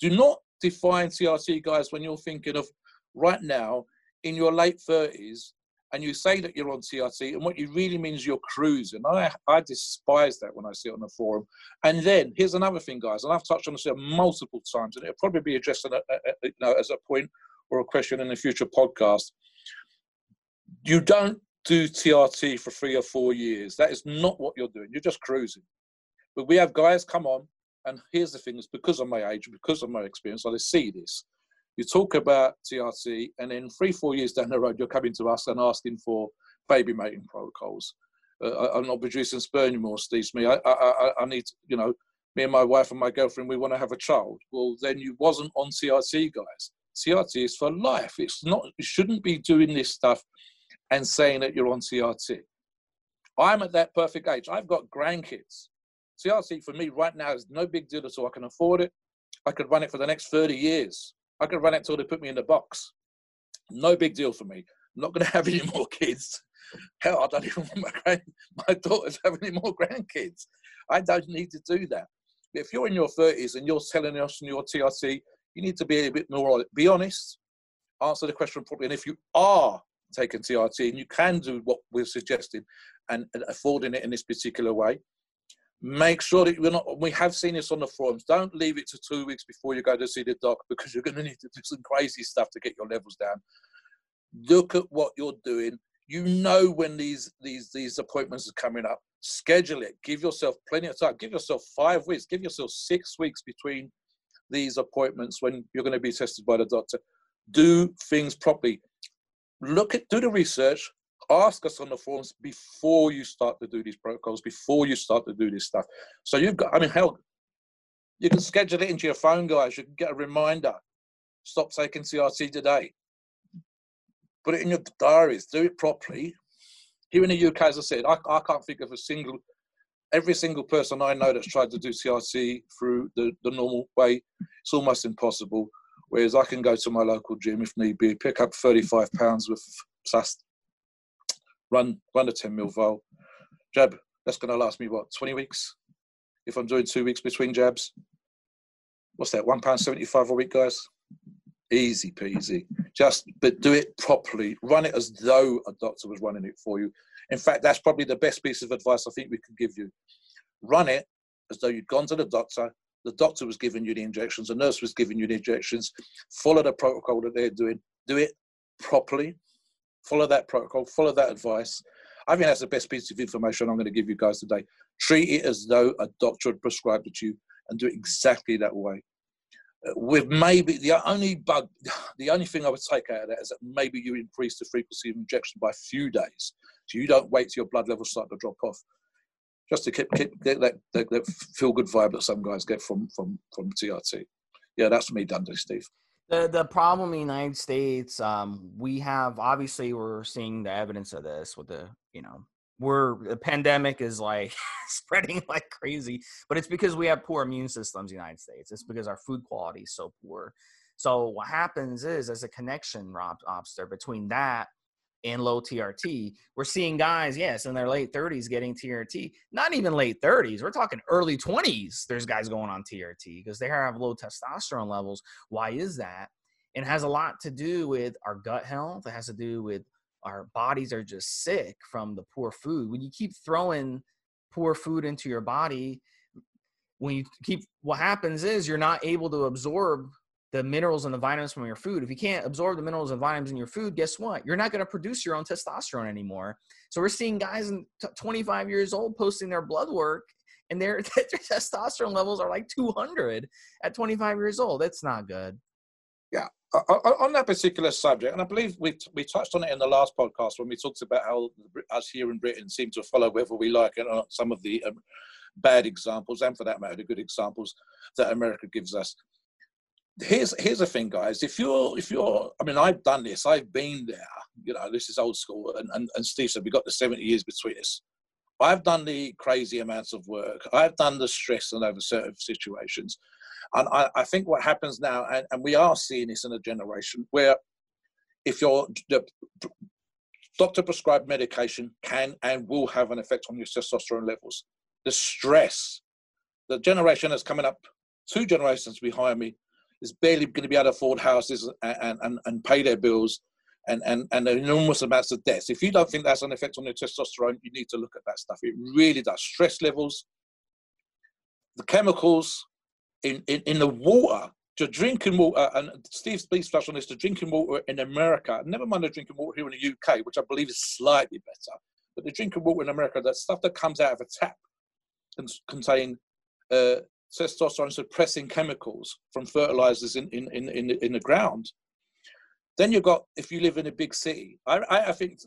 Do not define TRT, guys, when you're thinking of right now in your late 30s and you say that you're on TRT, and what you really mean is you're cruising. I, I despise that when I see it on the forum. And then here's another thing, guys, and I've touched on this multiple times, and it'll probably be addressed a, a, a, you know, as a point or a question in a future podcast. You don't do TRT for three or four years. That is not what you're doing. You're just cruising. But we have guys come on, and here's the thing: is because of my age, because of my experience, I see this you talk about TRT, and then three, four years down the road, you're coming to us and asking for baby mating protocols. Uh, I'm not producing sperm anymore, Steve. Me, I, I, I need, you know, me and my wife and my girlfriend, we want to have a child. Well, then you wasn't on TRT, guys. TRT is for life. It's not. You shouldn't be doing this stuff and saying that you're on TRT. I'm at that perfect age. I've got grandkids. TRT for me right now is no big deal at all. I can afford it. I could run it for the next 30 years. I could run it till they put me in the box. No big deal for me. I'm not going to have any more kids. Hell, I don't even want my, grand, my daughters have any more grandkids. I don't need to do that. If you're in your 30s and you're telling us in your TRT, you need to be a bit more, be honest, answer the question properly. And if you are taking TRT and you can do what we're suggesting and, and affording it in this particular way, make sure that we're not we have seen this on the forums. Don't leave it to two weeks before you go to see the doc because you're going to need to do some crazy stuff to get your levels down. Look at what you're doing. You know when these these these appointments are coming up. Schedule it. Give yourself plenty of time. Give yourself five weeks. Give yourself six weeks between these appointments when you're going to be tested by the doctor. Do things properly. Look at do the research ask us on the forums before you start to do these protocols, before you start to do this stuff. So you've got, I mean, hell, you can schedule it into your phone, guys. You can get a reminder. Stop taking TRT today. Put it in your diaries. Do it properly. Here in the UK, as I said, I, I can't think of a single, every single person I know that's tried to do TRT through the, the normal way. It's almost impossible. Whereas I can go to my local gym if need be, pick up 35 pounds with SAST run run a 10 mil vol. Jab, that's going to last me what 20 weeks if I'm doing two weeks between jabs. What's that? One pound 75 a week, guys. Easy peasy. Just but do it properly. Run it as though a doctor was running it for you. In fact, that's probably the best piece of advice I think we could give you. Run it as though you'd gone to the doctor. The doctor was giving you the injections. The nurse was giving you the injections. Follow the protocol that they're doing. Do it properly Follow that protocol, follow that advice. I think that's the best piece of information I'm going to give you guys today. Treat it as though a doctor had prescribed it to you and do it exactly that way. Uh, with maybe the only bug, the only thing I would take out of that is that maybe you increase the frequency of injection by a few days. So you don't wait till your blood levels start to drop off. Just to keep, keep get that, that, that feel good vibe that some guys get from, from, from TRT. Yeah, that's me done, Steve. The the problem in the United States, um, we have obviously we're seeing the evidence of this with the you know we're the pandemic is like spreading like crazy, but it's because we have poor immune systems in the United States. It's because our food quality is so poor. So what happens is there's a connection, Rob Obster, between that and low TRT. We're seeing guys, yes, in their late 30s getting TRT. Not even late 30s. We're talking early 20s. There's guys going on TRT because they have low testosterone levels. Why is that? It has a lot to do with our gut health. It has to do with our bodies are just sick from the poor food. When you keep throwing poor food into your body, when you keep what happens is you're not able to absorb the minerals and the vitamins from your food. If you can't absorb the minerals and vitamins in your food, guess what? You're not going to produce your own testosterone anymore. So we're seeing guys in 25 years old posting their blood work and their, their testosterone levels are like 200 at 25 years old. That's not good. Yeah. On that particular subject, and I believe we we touched on it in the last podcast when we talked about how us here in Britain seem to follow whether we like it or not some of the um, bad examples, and for that matter, the good examples that America gives us here's here's the thing guys. If you're if you're i mean i've done this. I've been there. You know this is old school. And, and, and steve said we got the 70 years between us. I've done the crazy amounts of work. I've done the stress and over certain situations. And i, I think what happens now and, and we are seeing this in a generation where if you're the doctor prescribed medication can and will have an effect on your testosterone levels. The stress the generation that's coming up two generations behind me is barely going to be able to afford houses and, and, and pay their bills and, and, and enormous amounts of debts. If you don't think that's an effect on your testosterone, you need to look at that stuff. It really does. Stress levels, the chemicals in, in, in the water, the drinking water, and Steve speaks touched on this, the drinking water in America, never mind the drinking water here in the UK, which I believe is slightly better, but the drinking water in America, that stuff that comes out of a tap can contain uh, testosterone suppressing chemicals from fertilizers in, in, in, in, the, in the ground. Then you've got, if you live in a big city, I, I think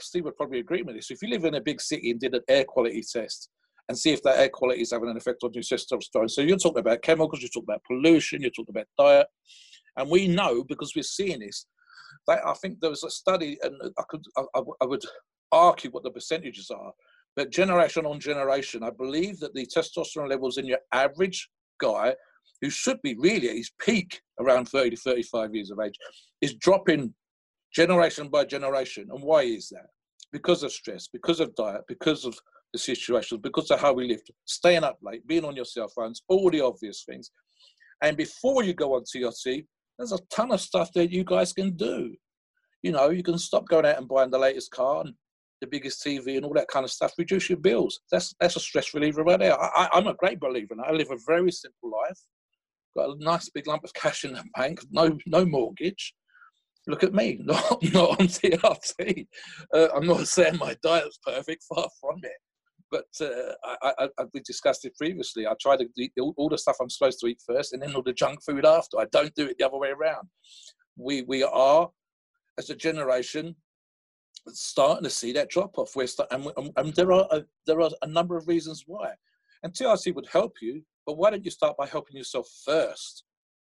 Steve would probably agree with this. If you live in a big city and did an air quality test and see if that air quality is having an effect on your testosterone. So you're talking about chemicals, you're talking about pollution, you're talking about diet. And we know because we're seeing this, that I think there was a study, and I could I, I would argue what the percentages are, but generation on generation, I believe that the testosterone levels in your average guy, who should be really at his peak around 30 to 35 years of age, is dropping generation by generation. And why is that? Because of stress, because of diet, because of the situation, because of how we lived, staying up late, being on your cell phones, all the obvious things. And before you go on TRT, there's a ton of stuff that you guys can do. You know, you can stop going out and buying the latest car and the biggest TV and all that kind of stuff, reduce your bills. That's that's a stress reliever right there. I, am a great believer in I live a very simple life. Got a nice big lump of cash in the bank, no no mortgage. Look at me, not not on TRT. Uh, I'm not saying my diet's perfect, far from it. But uh, I, I, we discussed it previously. I try to eat all, all the stuff I'm supposed to eat first, and then all the junk food after. I don't do it the other way around. We we are, as a generation, starting to see that drop off. We're start, and, and, there are a, there are a number of reasons why. And TRT would help you, but why don't you start by helping yourself first?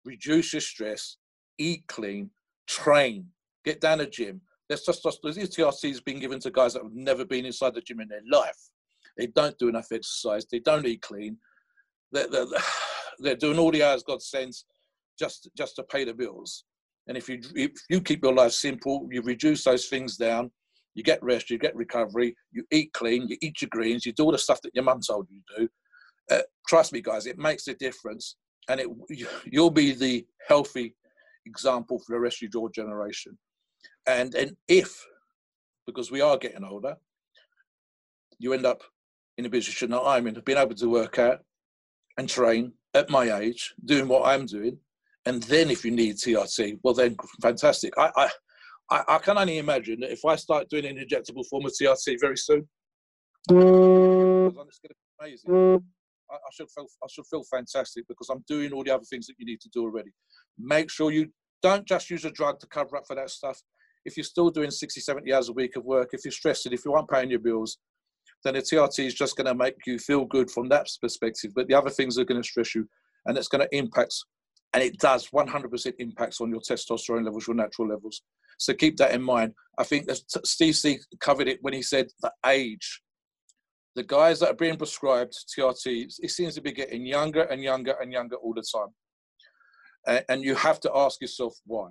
Reduce your stress, eat clean, train, get down the gym. There's just, just these TRTs being given to guys that have never been inside the gym in their life. They don't do enough exercise. They don't eat clean. They're, they're, they're doing all the hours God sends just just to pay the bills. And if you if you keep your life simple, you reduce those things down, you get rest, you get recovery, you eat clean, you eat your greens, you do all the stuff that your mum told you to do. Uh, trust me, guys, it makes a difference, and it you'll be the healthy example for the rest of your generation. And and if because we are getting older, you end up in a position that I'm in, being able to work out and train at my age, doing what I'm doing, and then if you need TRT, well then fantastic. I, I, I can only imagine that if I start doing an injectable form of TRT very soon, it's going to be amazing. I, I should feel I should feel fantastic because I'm doing all the other things that you need to do already. Make sure you don't just use a drug to cover up for that stuff. If you're still doing 60, 70 hours a week of work, if you're stressed, if you aren't paying your bills, then the TRT is just going to make you feel good from that perspective. But the other things are going to stress you, and it's going to impact and it does 100% impacts on your testosterone levels, your natural levels. So keep that in mind. I think that Steve C covered it when he said the age. The guys that are being prescribed TRT, it seems to be getting younger and younger and younger all the time. And, you have to ask yourself why.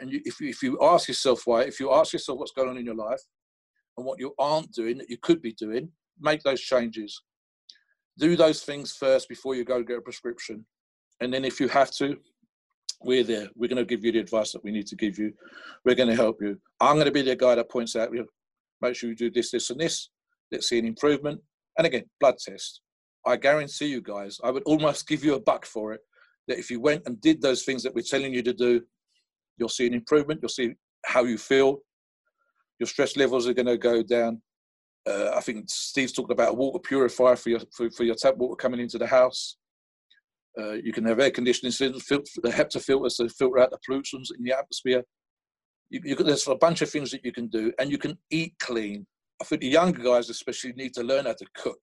And if, you, if you ask yourself why, if you ask yourself what's going on in your life and what you aren't doing that you could be doing, make those changes. Do those things first before you go get a prescription. And then if you have to, we're there. We're going to give you the advice that we need to give you. We're going to help you. I'm going to be the guy that points out, you make sure you do this, this, and this. Let's see an improvement. And again, blood test. I guarantee you guys, I would almost give you a buck for it. That if you went and did those things that we're telling you to do, you'll see an improvement. You'll see how you feel. Your stress levels are going to go down. Uh, I think Steve's talked about a water purifier for your for, for your tap water coming into the house. Uh, you can have air conditioning, the HEPA filters to filter out the pollutants in the atmosphere. You, you can, there's a bunch of things that you can do, and you can eat clean. I think the younger guys especially need to learn how to cook,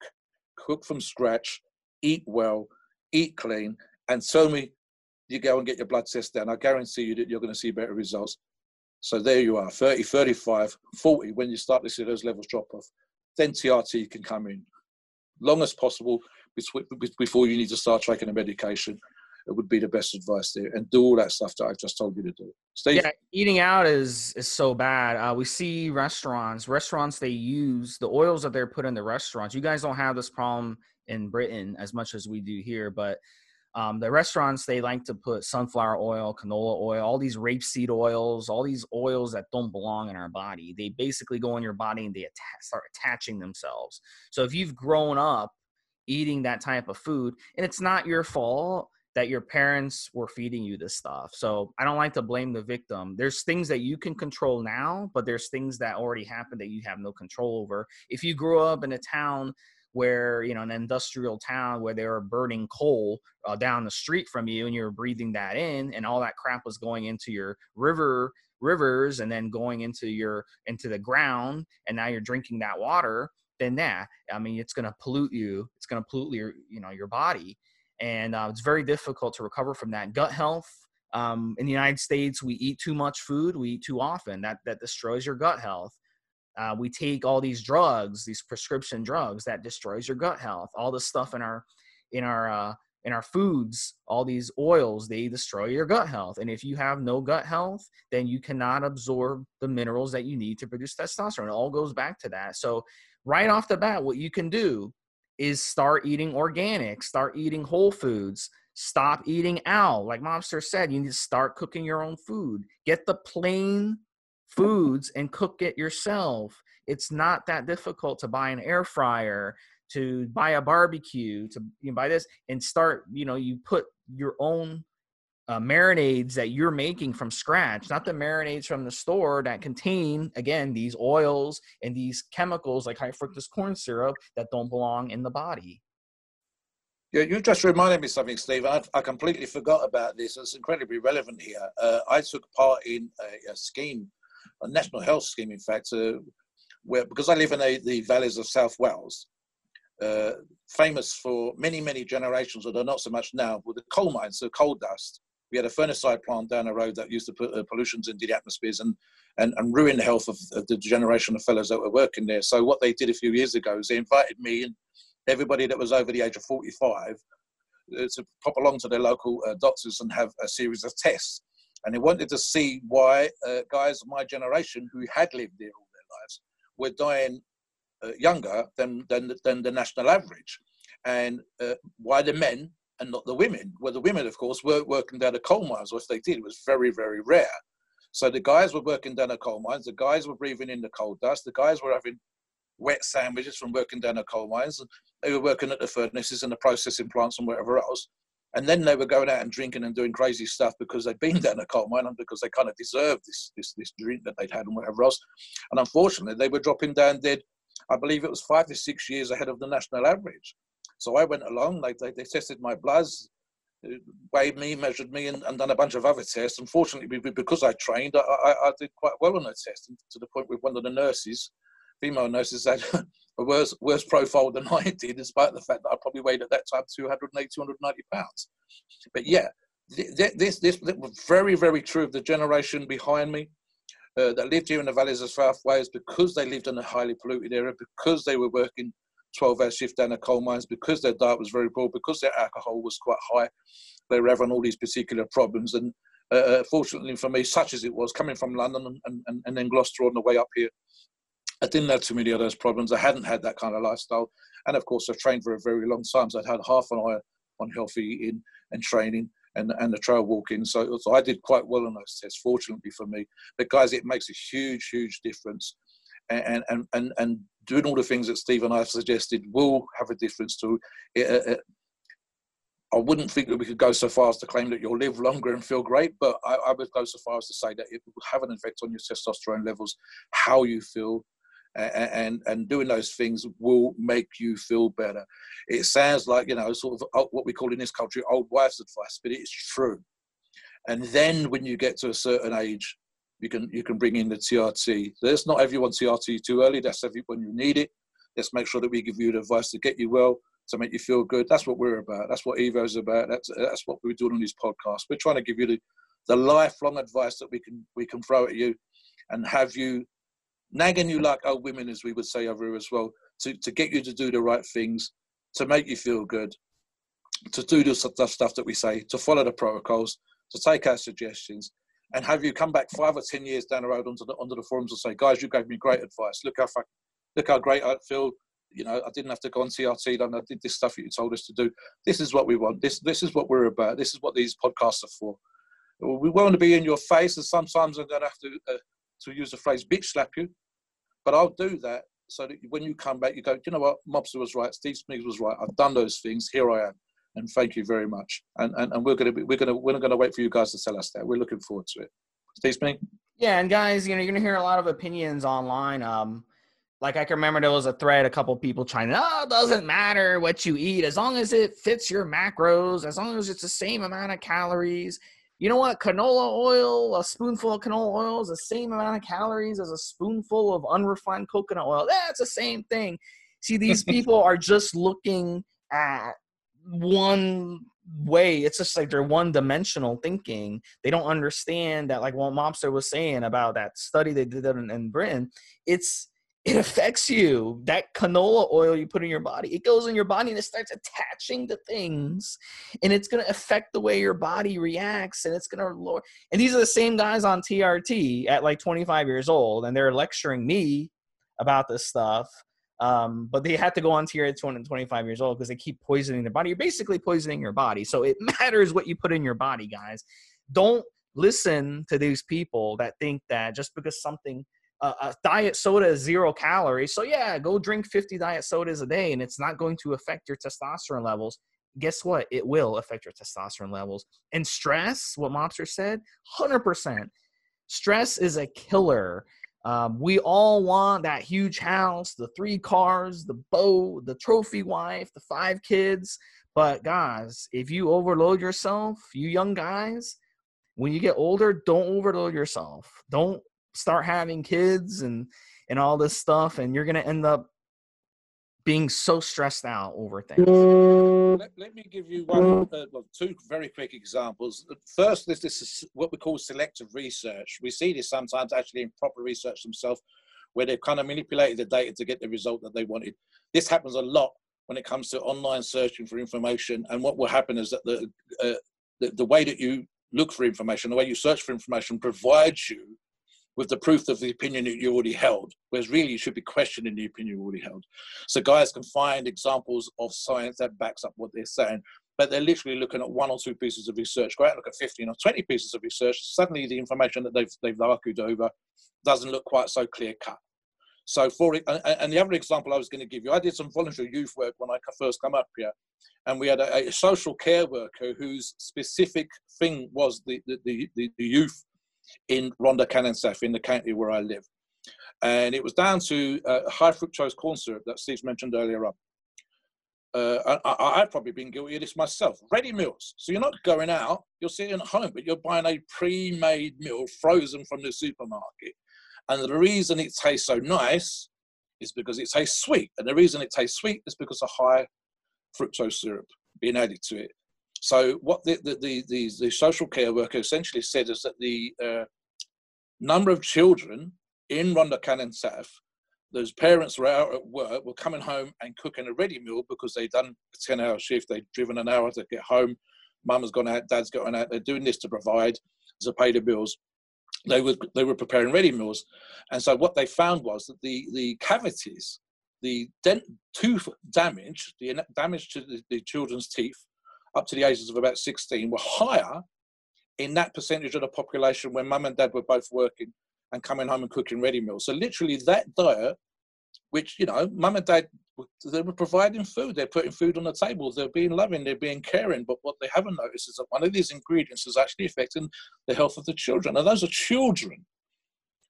cook from scratch, eat well, eat clean, and tell me you go and get your blood test done. I guarantee you that you're going to see better results. So there you are, 30, 35, 40, when you start to see those levels drop off. Then TRT can come in. Long as possible, before you need to start taking a medication. It would be the best advice there, and do all that stuff that I've just told you to do. Steve? Yeah, eating out is is so bad. Uh, we see restaurants, restaurants they use the oils that they're put in the restaurants. You guys don't have this problem in Britain as much as we do here, but um, the restaurants they like to put sunflower oil, canola oil, all these rapeseed oils, all these oils that don't belong in our body. They basically go in your body and they atta- start attaching themselves. So if you've grown up eating that type of food and it's not your fault that your parents were feeding you this stuff. So i don't like to blame the victim. There's things that you can control now but there's things that already happened that you have no control over. If you grew up in a town where you know an industrial town where they were burning coal uh, down the street from you and you're breathing that in and all that crap was going into your river rivers and then going into your into the ground and now you're drinking that water then that I mean, it's going to pollute you. It's going to pollute your, you know, your body, and uh, it's very difficult to recover from that. Gut health. Um, in the United States, we eat too much food. We eat too often. That that destroys your gut health. Uh, we take all these drugs, these prescription drugs, that destroys your gut health. All the stuff in our in our uh, in our foods, all these oils, they destroy your gut health. And if you have no gut health, then you cannot absorb the minerals that you need to produce testosterone. It all goes back to that. So right off the bat, what you can do is start eating organic, start eating whole foods, stop eating out. Like Mobster said, you need to start cooking your own food. Get the plain foods and cook it yourself. It's not that difficult to buy an air fryer, to buy a barbecue, to you know, buy this and start, you know, you put your own uh, marinades that you're making from scratch, not the marinades from the store that contain, again, these oils and these chemicals like high fructose corn syrup that don't belong in the body. Yeah, you just reminded me something, Steve. I, I completely forgot about this. It's incredibly relevant here. Uh, I took part in a, a, scheme, a national health scheme, in fact, uh, where because I live in a, the valleys of South Wales, uh, famous for many, many generations, although not so much now, with the coal mines, the coal dust we had a furnace-side plant down the road that used to put uh, pollutions into the atmospheres and, and, and ruin the health of, the generation of fellows that were working there. So what they did a few years ago is they invited me and everybody that was over the age of 45 uh, to pop along to their local uh, doctors and have a series of tests. And they wanted to see why uh, guys of my generation who had lived there all their lives were dying uh, younger than, than, than the national average. And uh, why the men and not the women. Well, the women, of course, weren't working down the coal mines, or if they did, it was very, very rare. So the guys were working down the coal mines, the guys were breathing in the coal dust, the guys were having wet sandwiches from working down the coal mines, they were working at the furnaces and the processing plants and whatever else. And then they were going out and drinking and doing crazy stuff because they'd been down a coal mine and because they kind of deserved this, this, this drink that they'd had and whatever else. And unfortunately, they were dropping down dead, I believe it was five to six years ahead of the national average. So I went along, they, they tested my bloods, uh, weighed me, measured me, and, and, done a bunch of other tests. Unfortunately, because I trained, I, I, I, did quite well on the test, to the point with one of the nurses, female nurses, had a worse, worse profile than I did, despite the fact that I probably weighed at that time 280, 290 pounds. But yeah, this, this, this was very, very true of the generation behind me uh, that lived here in the valleys of South Wales because they lived in a highly polluted area, because they were working 12 hour shift down the coal mines, because their diet was very poor, because their alcohol was quite high. They were having all these particular problems. And uh, uh, fortunately for me, such as it was, coming from London and, and, and then Gloucester on the way up here, I didn't have too many of those problems. I hadn't had that kind of lifestyle. And of course, I've trained for a very long time. So I'd had half an eye on healthy eating and training and, and the trail walking. So, so I did quite well on those tests, fortunately for me. But guys, it makes a huge, huge difference. And, and, and, and doing all the things that Steve and I have suggested will have a difference to it. Uh, uh, I wouldn't think that we could go so far as to claim that you'll live longer and feel great, but I, I would go so far as to say that it will have an effect on your testosterone levels, how you feel, and and doing those things will make you feel better. It sounds like you know sort of uh, what we call in this culture old wives' advice, but it's true. And then when you get to a certain age, you can you can bring in the TRT. There's not everyone TRT too early. That's everyone you need it. Let's make sure that we give you the advice to get you well, to make you feel good. That's what we're about. That's what Evo's about. That's that's what we're doing on these podcasts. We're trying to give you the, the lifelong advice that we can we can throw at you, and have you nagging you like old women, as we would say over here as well, to, to get you to do the right things, to make you feel good, to do the stuff that we say, to follow the protocols, to take our suggestions, and have you come back five or ten years down the road onto the onto the forums and say, guys, you gave me great advice. Look how look how great I feel. You know, I didn't have to go on TRT. I did this stuff that you told us to do. This is what we want. This this is what we're about. This is what these podcasts are for. We want to be in your face, and sometimes I'm going to have to uh, to use the phrase bitch slap you, but I'll do that so that when you come back, you go, you know what, Mobster was right, Steve Smith was right. I've done those things. Here I am, and thank you very much. And and, and we're gonna be, we're gonna we're not gonna wait for you guys to tell us that. We're looking forward to it. Steve Smith. Yeah, and guys, you know, you're gonna hear a lot of opinions online. Um, like I can remember there was a thread, a couple people trying, oh, it doesn't matter what you eat as long as it fits your macros, as long as it's the same amount of calories you know what? Canola oil, a spoonful of canola oil is the same amount of calories as a spoonful of unrefined coconut oil. That's the same thing. See, these people are just looking at one way. It's just like they're one dimensional thinking. They don't understand that, like what Mobster was saying about that study they did in, in Britain. It's it affects you. That canola oil you put in your body, it goes in your body and it starts attaching to things, and it's going to affect the way your body reacts, and it's going to lower. And these are the same guys on TRT at like 25 years old, and they're lecturing me about this stuff. Um, but they had to go on TRT at 225 years old because they keep poisoning their body. You're basically poisoning your body. So it matters what you put in your body, guys. Don't listen to these people that think that just because something uh, a diet soda is zero calories. So yeah, go drink 50 diet sodas a day and it's not going to affect your testosterone levels. Guess what? It will affect your testosterone levels. And stress, what Mobster said, 100%. Stress is a killer. Um, we all want that huge house, the three cars, the boat, the trophy wife, the five kids. But guys, if you overload yourself, you young guys, when you get older, don't overload yourself. Don't start having kids and and all this stuff and you're to end up being so stressed out over things. Let, let me give you one uh, well, two very quick examples. First this, this is what we call selective research. We see this sometimes actually in proper research themselves where they've kind of manipulated the data to get the result that they wanted. This happens a lot when it comes to online searching for information and what will happen is that the, uh, the, the way that you look for information the way you search for information provides you with the proof of the opinion that you already held, whereas really you should be questioning the opinion you already held. So guys can find examples of science that backs up what they're saying, but they're literally looking at one or two pieces of research. Go out and look at 15 or 20 pieces of research. Suddenly the information that they've, they've argued over doesn't look quite so clear cut. So for and the other example I was going to give you, I did some voluntary youth work when I first come up here, and we had a, a social care worker whose specific thing was the, the, the, the youth in Rhondda Cynon South, in the county where I live. And it was down to uh, high fructose corn syrup that Steve mentioned earlier on. Uh, I, have probably been guilty of this myself. Ready meals. So you're not going out, you're sitting at home, but you're buying a pre made meal frozen from the supermarket. And the reason it tastes so nice is because it tastes sweet. And the reason it tastes sweet is because of high fructose syrup being added to it. So what the the, the, the, the social care worker essentially said is that the uh, number of children in Rhondda Cynon South, those parents were out at work, were coming home and cooking a ready meal because they'd done a 10 hour shift, they'd driven an hour to get home, mum has gone out, dad's gone out, they're doing this to provide, to pay the bills. They were, they were preparing ready meals. And so what they found was that the, the cavities, the dent, tooth damage, the damage to the, the children's teeth up to the ages of about 16 were higher in that percentage of the population when mum and dad were both working and coming home and cooking ready meals. So literally that diet, which, you know, mum and dad, they were providing food. They're putting food on the table. They're being loving. They're being caring. But what they haven't noticed is that one of these ingredients is actually affecting the health of the children. And those are children.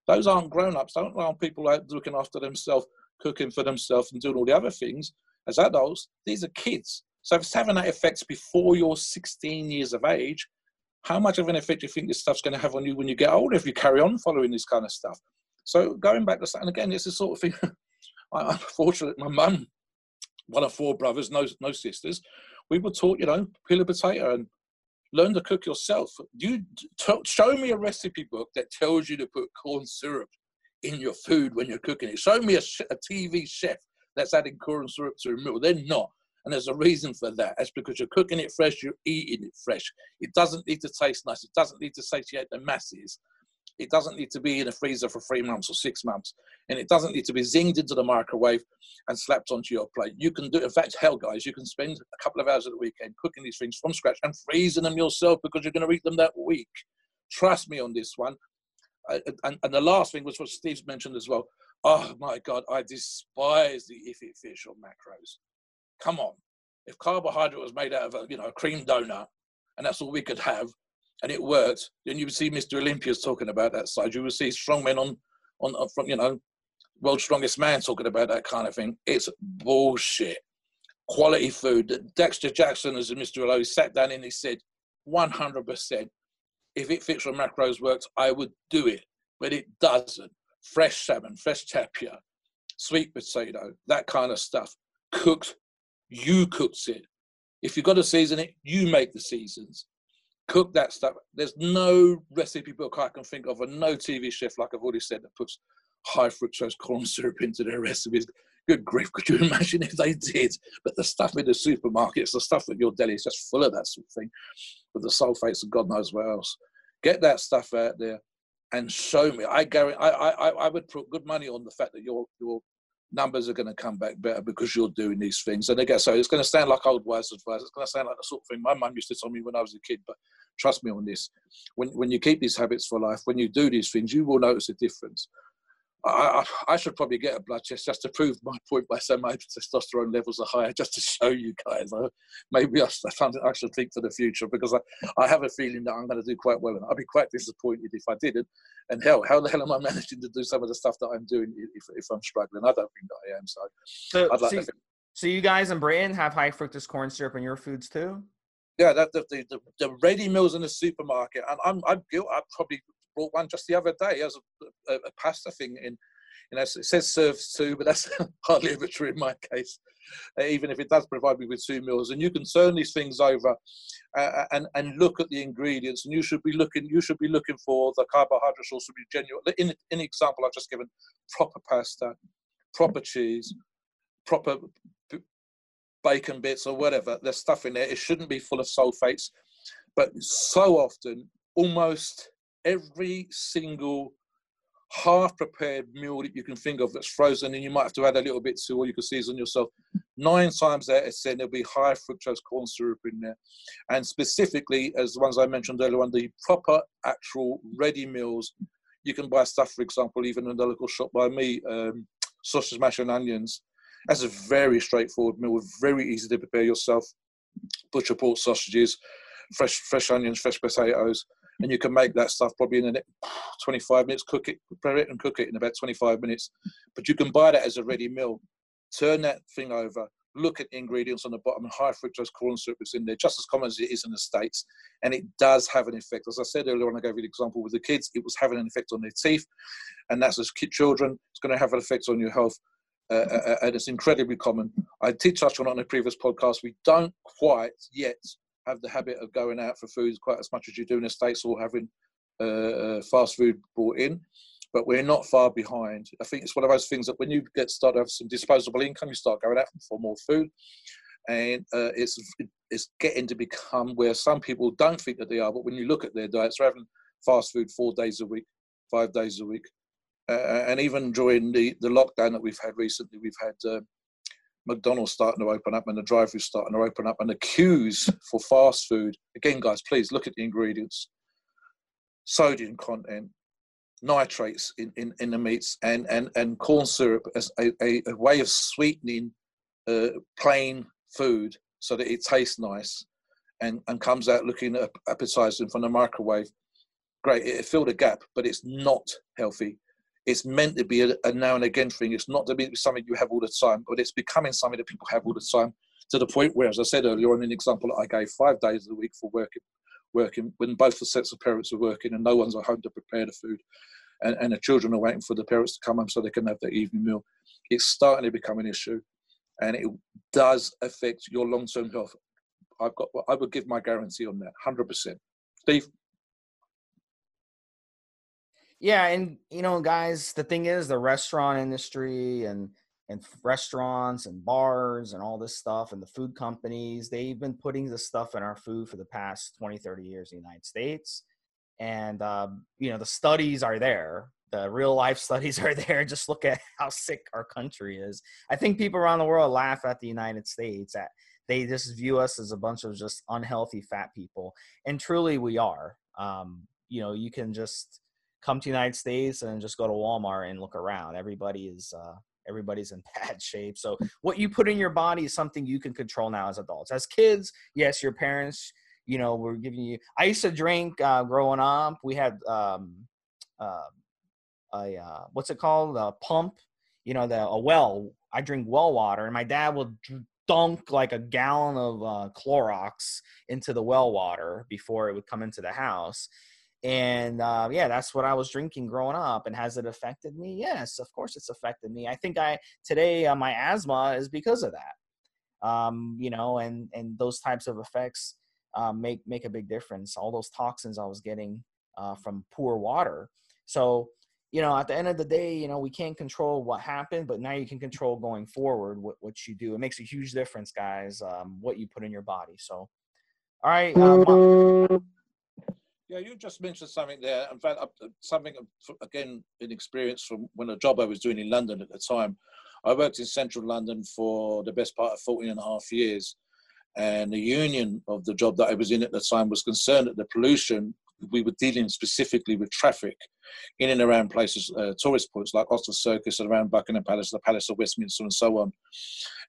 Those aren't grown-ups. Don't aren't people out looking after themselves, cooking for themselves and doing all the other things. As adults, these are kids. So if it's having that effect before you're 16 years of age, how much of an effect do you think this stuff's going to have on you when you get older if you carry on following this kind of stuff? So going back to and again, it's the sort of thing. I, am fortunate. My mum, one of four brothers, no no sisters. We were taught, you know, peel a potato and learn to cook yourself. You t- show me a recipe book that tells you to put corn syrup in your food when you're cooking it. Show me a, sh- a TV chef that's adding corn syrup to a meal. They're not. And there's a reason for that. That's because you're cooking it fresh, you're eating it fresh. It doesn't need to taste nice. It doesn't need to satiate the masses. It doesn't need to be in a freezer for three months or six months. And it doesn't need to be zinged into the microwave and slapped onto your plate. You can do, in fact, hell, guys, you can spend a couple of hours at the weekend cooking these things from scratch and freezing them yourself because you're going to eat them that week. Trust me on this one. And, and the last thing was what Steve's mentioned as well. Oh my God, I despise the if it fish or macros. Come on. If carbohydrate was made out of a, you know, a cream donut and that's all we could have and it worked, then you would see Mr. Olympia's talking about that side. You would see strongmen on, on, on from, you know, world's strongest man talking about that kind of thing. It's bullshit. Quality food. Dexter Jackson, as Mr. Aloe, sat down and he said, 100%. If it fits your macros works, I would do it, but it doesn't. Fresh salmon, fresh tilapia, sweet potato, that kind of stuff, cooked you cooks it. If you've got to season it, you make the seasons. Cook that stuff. There's no recipe book I can think of, and no TV chef, like I've already said, that puts high fructose corn syrup into their recipes. Good grief, could you imagine if they did? But the stuff in the supermarkets, the stuff at your deli is just full of that sort of thing, with the sulfates and God knows what else. Get that stuff out there and show me. I guarantee, I, I, I would put good money on the fact that your your numbers are going to come back better because you're doing these things. And again, so it's going to sound like old wise advice. It's going to sound like the sort of thing my mum used to tell me when I was a kid. But trust me on this: when when you keep these habits for life, when you do these things, you will notice a difference. I, I, should probably get a blood test just to prove my point by saying my testosterone levels are higher, just to show you guys. maybe I, I should think for the future because I, I have a feeling that I'm going to do quite well, and I'd be quite disappointed if I didn't. And hell, how the hell am I managing to do some of the stuff that I'm doing if, if I'm struggling? I don't think that I am. So, so, I'd like so, so you guys in Britain have high fructose corn syrup in your foods too? Yeah, that, the, the, the, ready meals in the supermarket, and I'm I'm guilty. I probably brought one just the other day as a, a, a pasta thing in you know, it says serves two, but that's hardly ever true in my case, uh, even if it does provide me with two meals. And you can turn these things over uh, and, and look at the ingredients, and you should be looking, you should be looking for the carbohydrate source to be genuine. In, in example I've just given, proper pasta, proper cheese, proper bacon bits or whatever, there's stuff in there. It shouldn't be full of sulfates. But so often, almost every single half prepared meal that you can think of that's frozen and you might have to add a little bit to or you can season yourself. Nine times out of ten, there'll be high fructose corn syrup in there. And specifically, as the ones I mentioned earlier on, the proper actual ready meals, you can buy stuff, for example, even in the local shop by me, um, sausage, mash, and onions. That's a very straightforward meal, very easy to prepare yourself. Butcher pork sausages, fresh fresh onions, fresh potatoes, and you can make that stuff probably in 25 minutes. Cook it, prepare it, and cook it in about 25 minutes. But you can buy that as a ready meal. Turn that thing over. Look at the ingredients on the bottom. High fructose corn syrup is in there, just as common as it is in the states, and it does have an effect. As I said earlier when I gave you the example with the kids, it was having an effect on their teeth, and that's as children. It's going to have an effect on your health. Uh, uh, uh, and it's incredibly common. I did touch on it on a previous podcast. We don't quite yet have the habit of going out for food quite as much as you do in the States or having uh, uh, fast food brought in. But we're not far behind. I think it's one of those things that when you get started to have some disposable income, you start going out for more food. And uh, it's it's getting to become where some people don't think that they are, but when you look at their diets, they're having fast food four days a week, five days a week. Uh, and even during the, the lockdown that we've had recently, we've had uh, McDonald's starting to open up and the drive-through starting to open up and the queues for fast food. Again, guys, please look at the ingredients. Sodium content, nitrates in, in, in the meats, and, and, and corn syrup as a, a, a way of sweetening uh, plain food so that it tastes nice and, and comes out looking appetizing from the microwave. Great, it filled a gap, but it's not healthy it's meant to be a, a, now and again thing. It's not to be something you have all the time, but it's becoming something that people have all the time to the point where, as I said earlier on, an example I gave, five days a week for working, working when both the sets of parents are working and no one's at home to prepare the food, and, and the children are waiting for the parents to come home so they can have their evening meal. It's starting to become an issue, and it does affect your long-term health. I've got, I would give my guarantee on that, hundred percent. Steve. Yeah, and you know, guys, the thing is, the restaurant industry and and restaurants and bars and all this stuff and the food companies, they've been putting this stuff in our food for the past 20, 30 years in the United States. And um, you know, the studies are there. The real life studies are there. Just look at how sick our country is. I think people around the world laugh at the United States at they just view us as a bunch of just unhealthy fat people. And truly we are. Um, you know, you can just come to the United States and just go to Walmart and look around. Everybody is uh, everybody's in bad shape. So what you put in your body is something you can control now as adults. As kids, yes, your parents, you know, were giving you. I used to drink uh, growing up. We had um, uh, a uh, what's it called? A pump. You know, the a well. I drink well water, and my dad would dunk like a gallon of uh, Clorox into the well water before it would come into the house and uh, yeah that's what i was drinking growing up and has it affected me? Yes of course it's affected me. I think i today uh, my asthma is because of that. Um, you know and and those types of effects um, make make a big difference. All those toxins i was getting uh, from poor water. So you know at the end of the day you know we can't control what happened but now you can control going forward what, what you do. It makes a huge difference guys um, what you put in your body. So all right uh, yeah, you just mentioned something there. In fact, something again in experience from when a job I was doing in London at the time. I worked in central London for the best part of 14 and a half years. And the union of the job that I was in at the time was concerned that the pollution, we were dealing specifically with traffic in and around places, uh, tourist points like Oxford Circus and around Buckingham Palace, the Palace of Westminster, and so on.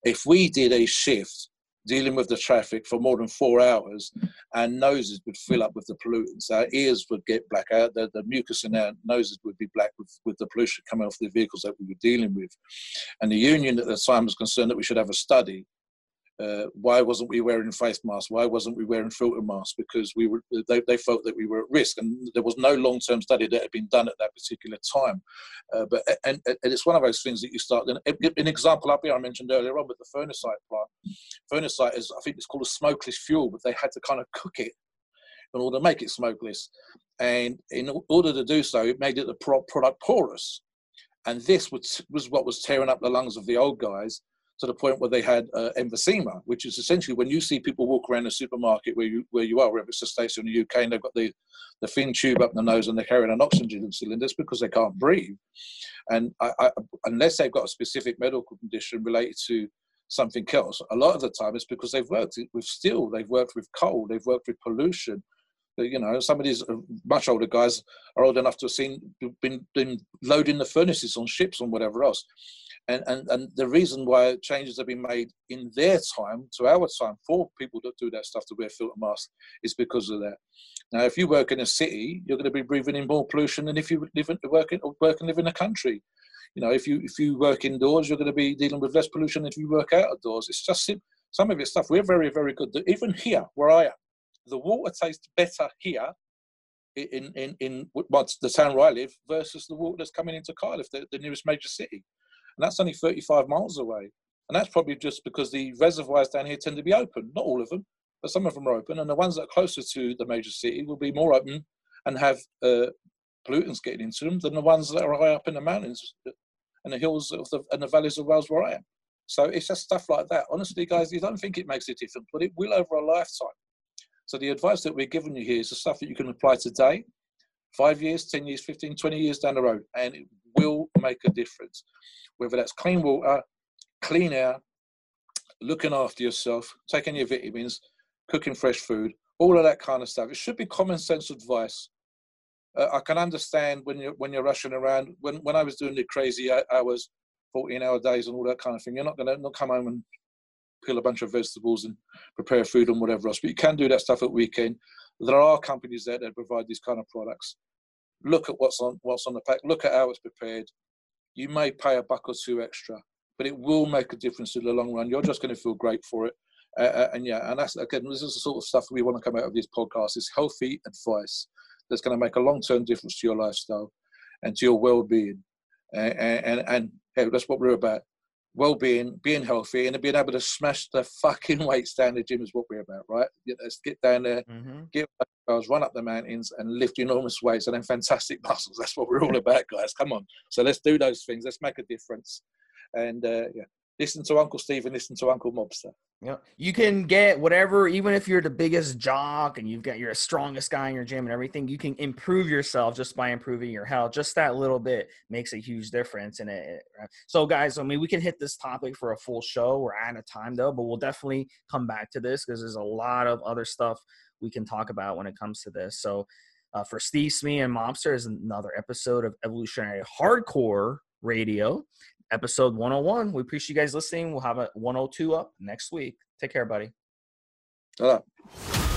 If we did a shift dealing with the traffic for more than four hours, and noses would fill up with the pollutants. Our ears would get black out, the, the mucus in our noses would be black with, with the pollution coming off the vehicles that we were dealing with. And the union at the time was concerned that we should have a study uh, why wasn't we wearing face masks? Why wasn't we wearing filter masks? Because we were, they, they felt that we were at risk, and there was no long-term study that had been done at that particular time. Uh, but and, and, it's one of those things that you start. An example up here I mentioned earlier on with the Phurnacite plant. Phurnacite is, I think, it's called a smokeless fuel, but they had to kind of cook it in order to make it smokeless, and in order to do so, it made it the product porous. And this was, was what was tearing up the lungs of the old guys to the point where they had uh, emphysema, which is essentially when you see people walk around a supermarket where you where you are, whether it's the States or the UK, and they've got the, the thin tube up the nose and they're carrying an oxygen cylinder, it's because they can't breathe. And I, I, unless they've got a specific medical condition related to something else, a lot of the time it's because they've worked with steel, they've worked with coal, they've worked with pollution. You know, some of these uh, much older guys are old enough to have seen been, been loading the furnaces on ships and whatever else and, and, and the reason why changes have been made in their time to our time for people that do that stuff to wear filter masks is because of that. Now, if you work in a city, you're going to be breathing in more pollution than if you live in, work, in, work and live in a country. You know, if you if you work indoors, you're going to be dealing with less pollution than if you work outdoors. It's just some of it stuff. We're very very good. Even here, where I am, the water tastes better here in in in what's the town where I live versus the water that's coming into Cardiff, the, the nearest major city and that's only 35 miles away. And that's probably just because the reservoirs down here tend to be open. Not all of them, but some of them are open, and the ones that are closer to the major city will be more open and have uh, pollutants getting into them than the ones that are high up in the mountains and the hills of the and the valleys of Wales where I am. So it's just stuff like that. Honestly, guys, you don't think it makes a difference, but it will over a lifetime. So the advice that we're giving you here is the stuff that you can apply today, five years, 10 years, 15, 20 years down the road, and it will make a difference. Whether that's clean water, clean air, looking after yourself, taking your vitamins, cooking fresh food, all of that kind of stuff. It should be common sense advice. Uh, I can understand when you're when you're rushing around. When when I was doing the crazy hours, 14 hour days and all that kind of thing, you're not gonna not come home and peel a bunch of vegetables and prepare food and whatever else. But you can do that stuff at weekend. There are companies there that provide these kind of products. Look at what's on what's on the pack. Look at how it's prepared. You may pay a buck or two extra, but it will make a difference in the long run. You're just going to feel great for it. Uh, uh, and yeah, and that's again, this is the sort of stuff we want to come out of this podcast. Is healthy advice that's going to make a long-term difference to your lifestyle and to your well-being. And, and, and hey, that's what we're about. Well-being, being healthy, and being able to smash the fucking weights down the gym is what we're about, right? Let's get down there, mm-hmm. get bars, run up the mountains, and lift enormous weights, and then fantastic muscles. That's what we're all about, guys. Come on. So let's do those things. Let's make a difference. And uh, yeah, listen to Uncle Steve and listen to Uncle Mobster. Yeah, you can get whatever, even if you're the biggest jock and you've got your strongest guy in your gym and everything, you can improve yourself just by improving your health. Just that little bit makes a huge difference in it. So, guys, I mean, we can hit this topic for a full show. We're out of time though, but we'll definitely come back to this because there's a lot of other stuff we can talk about when it comes to this. So, uh, for Steve Smith and Mobster is another episode of Evolutionary Hardcore Radio episode 101. We appreciate you guys listening. We'll have a 102 up next week. Take care, buddy. Bye.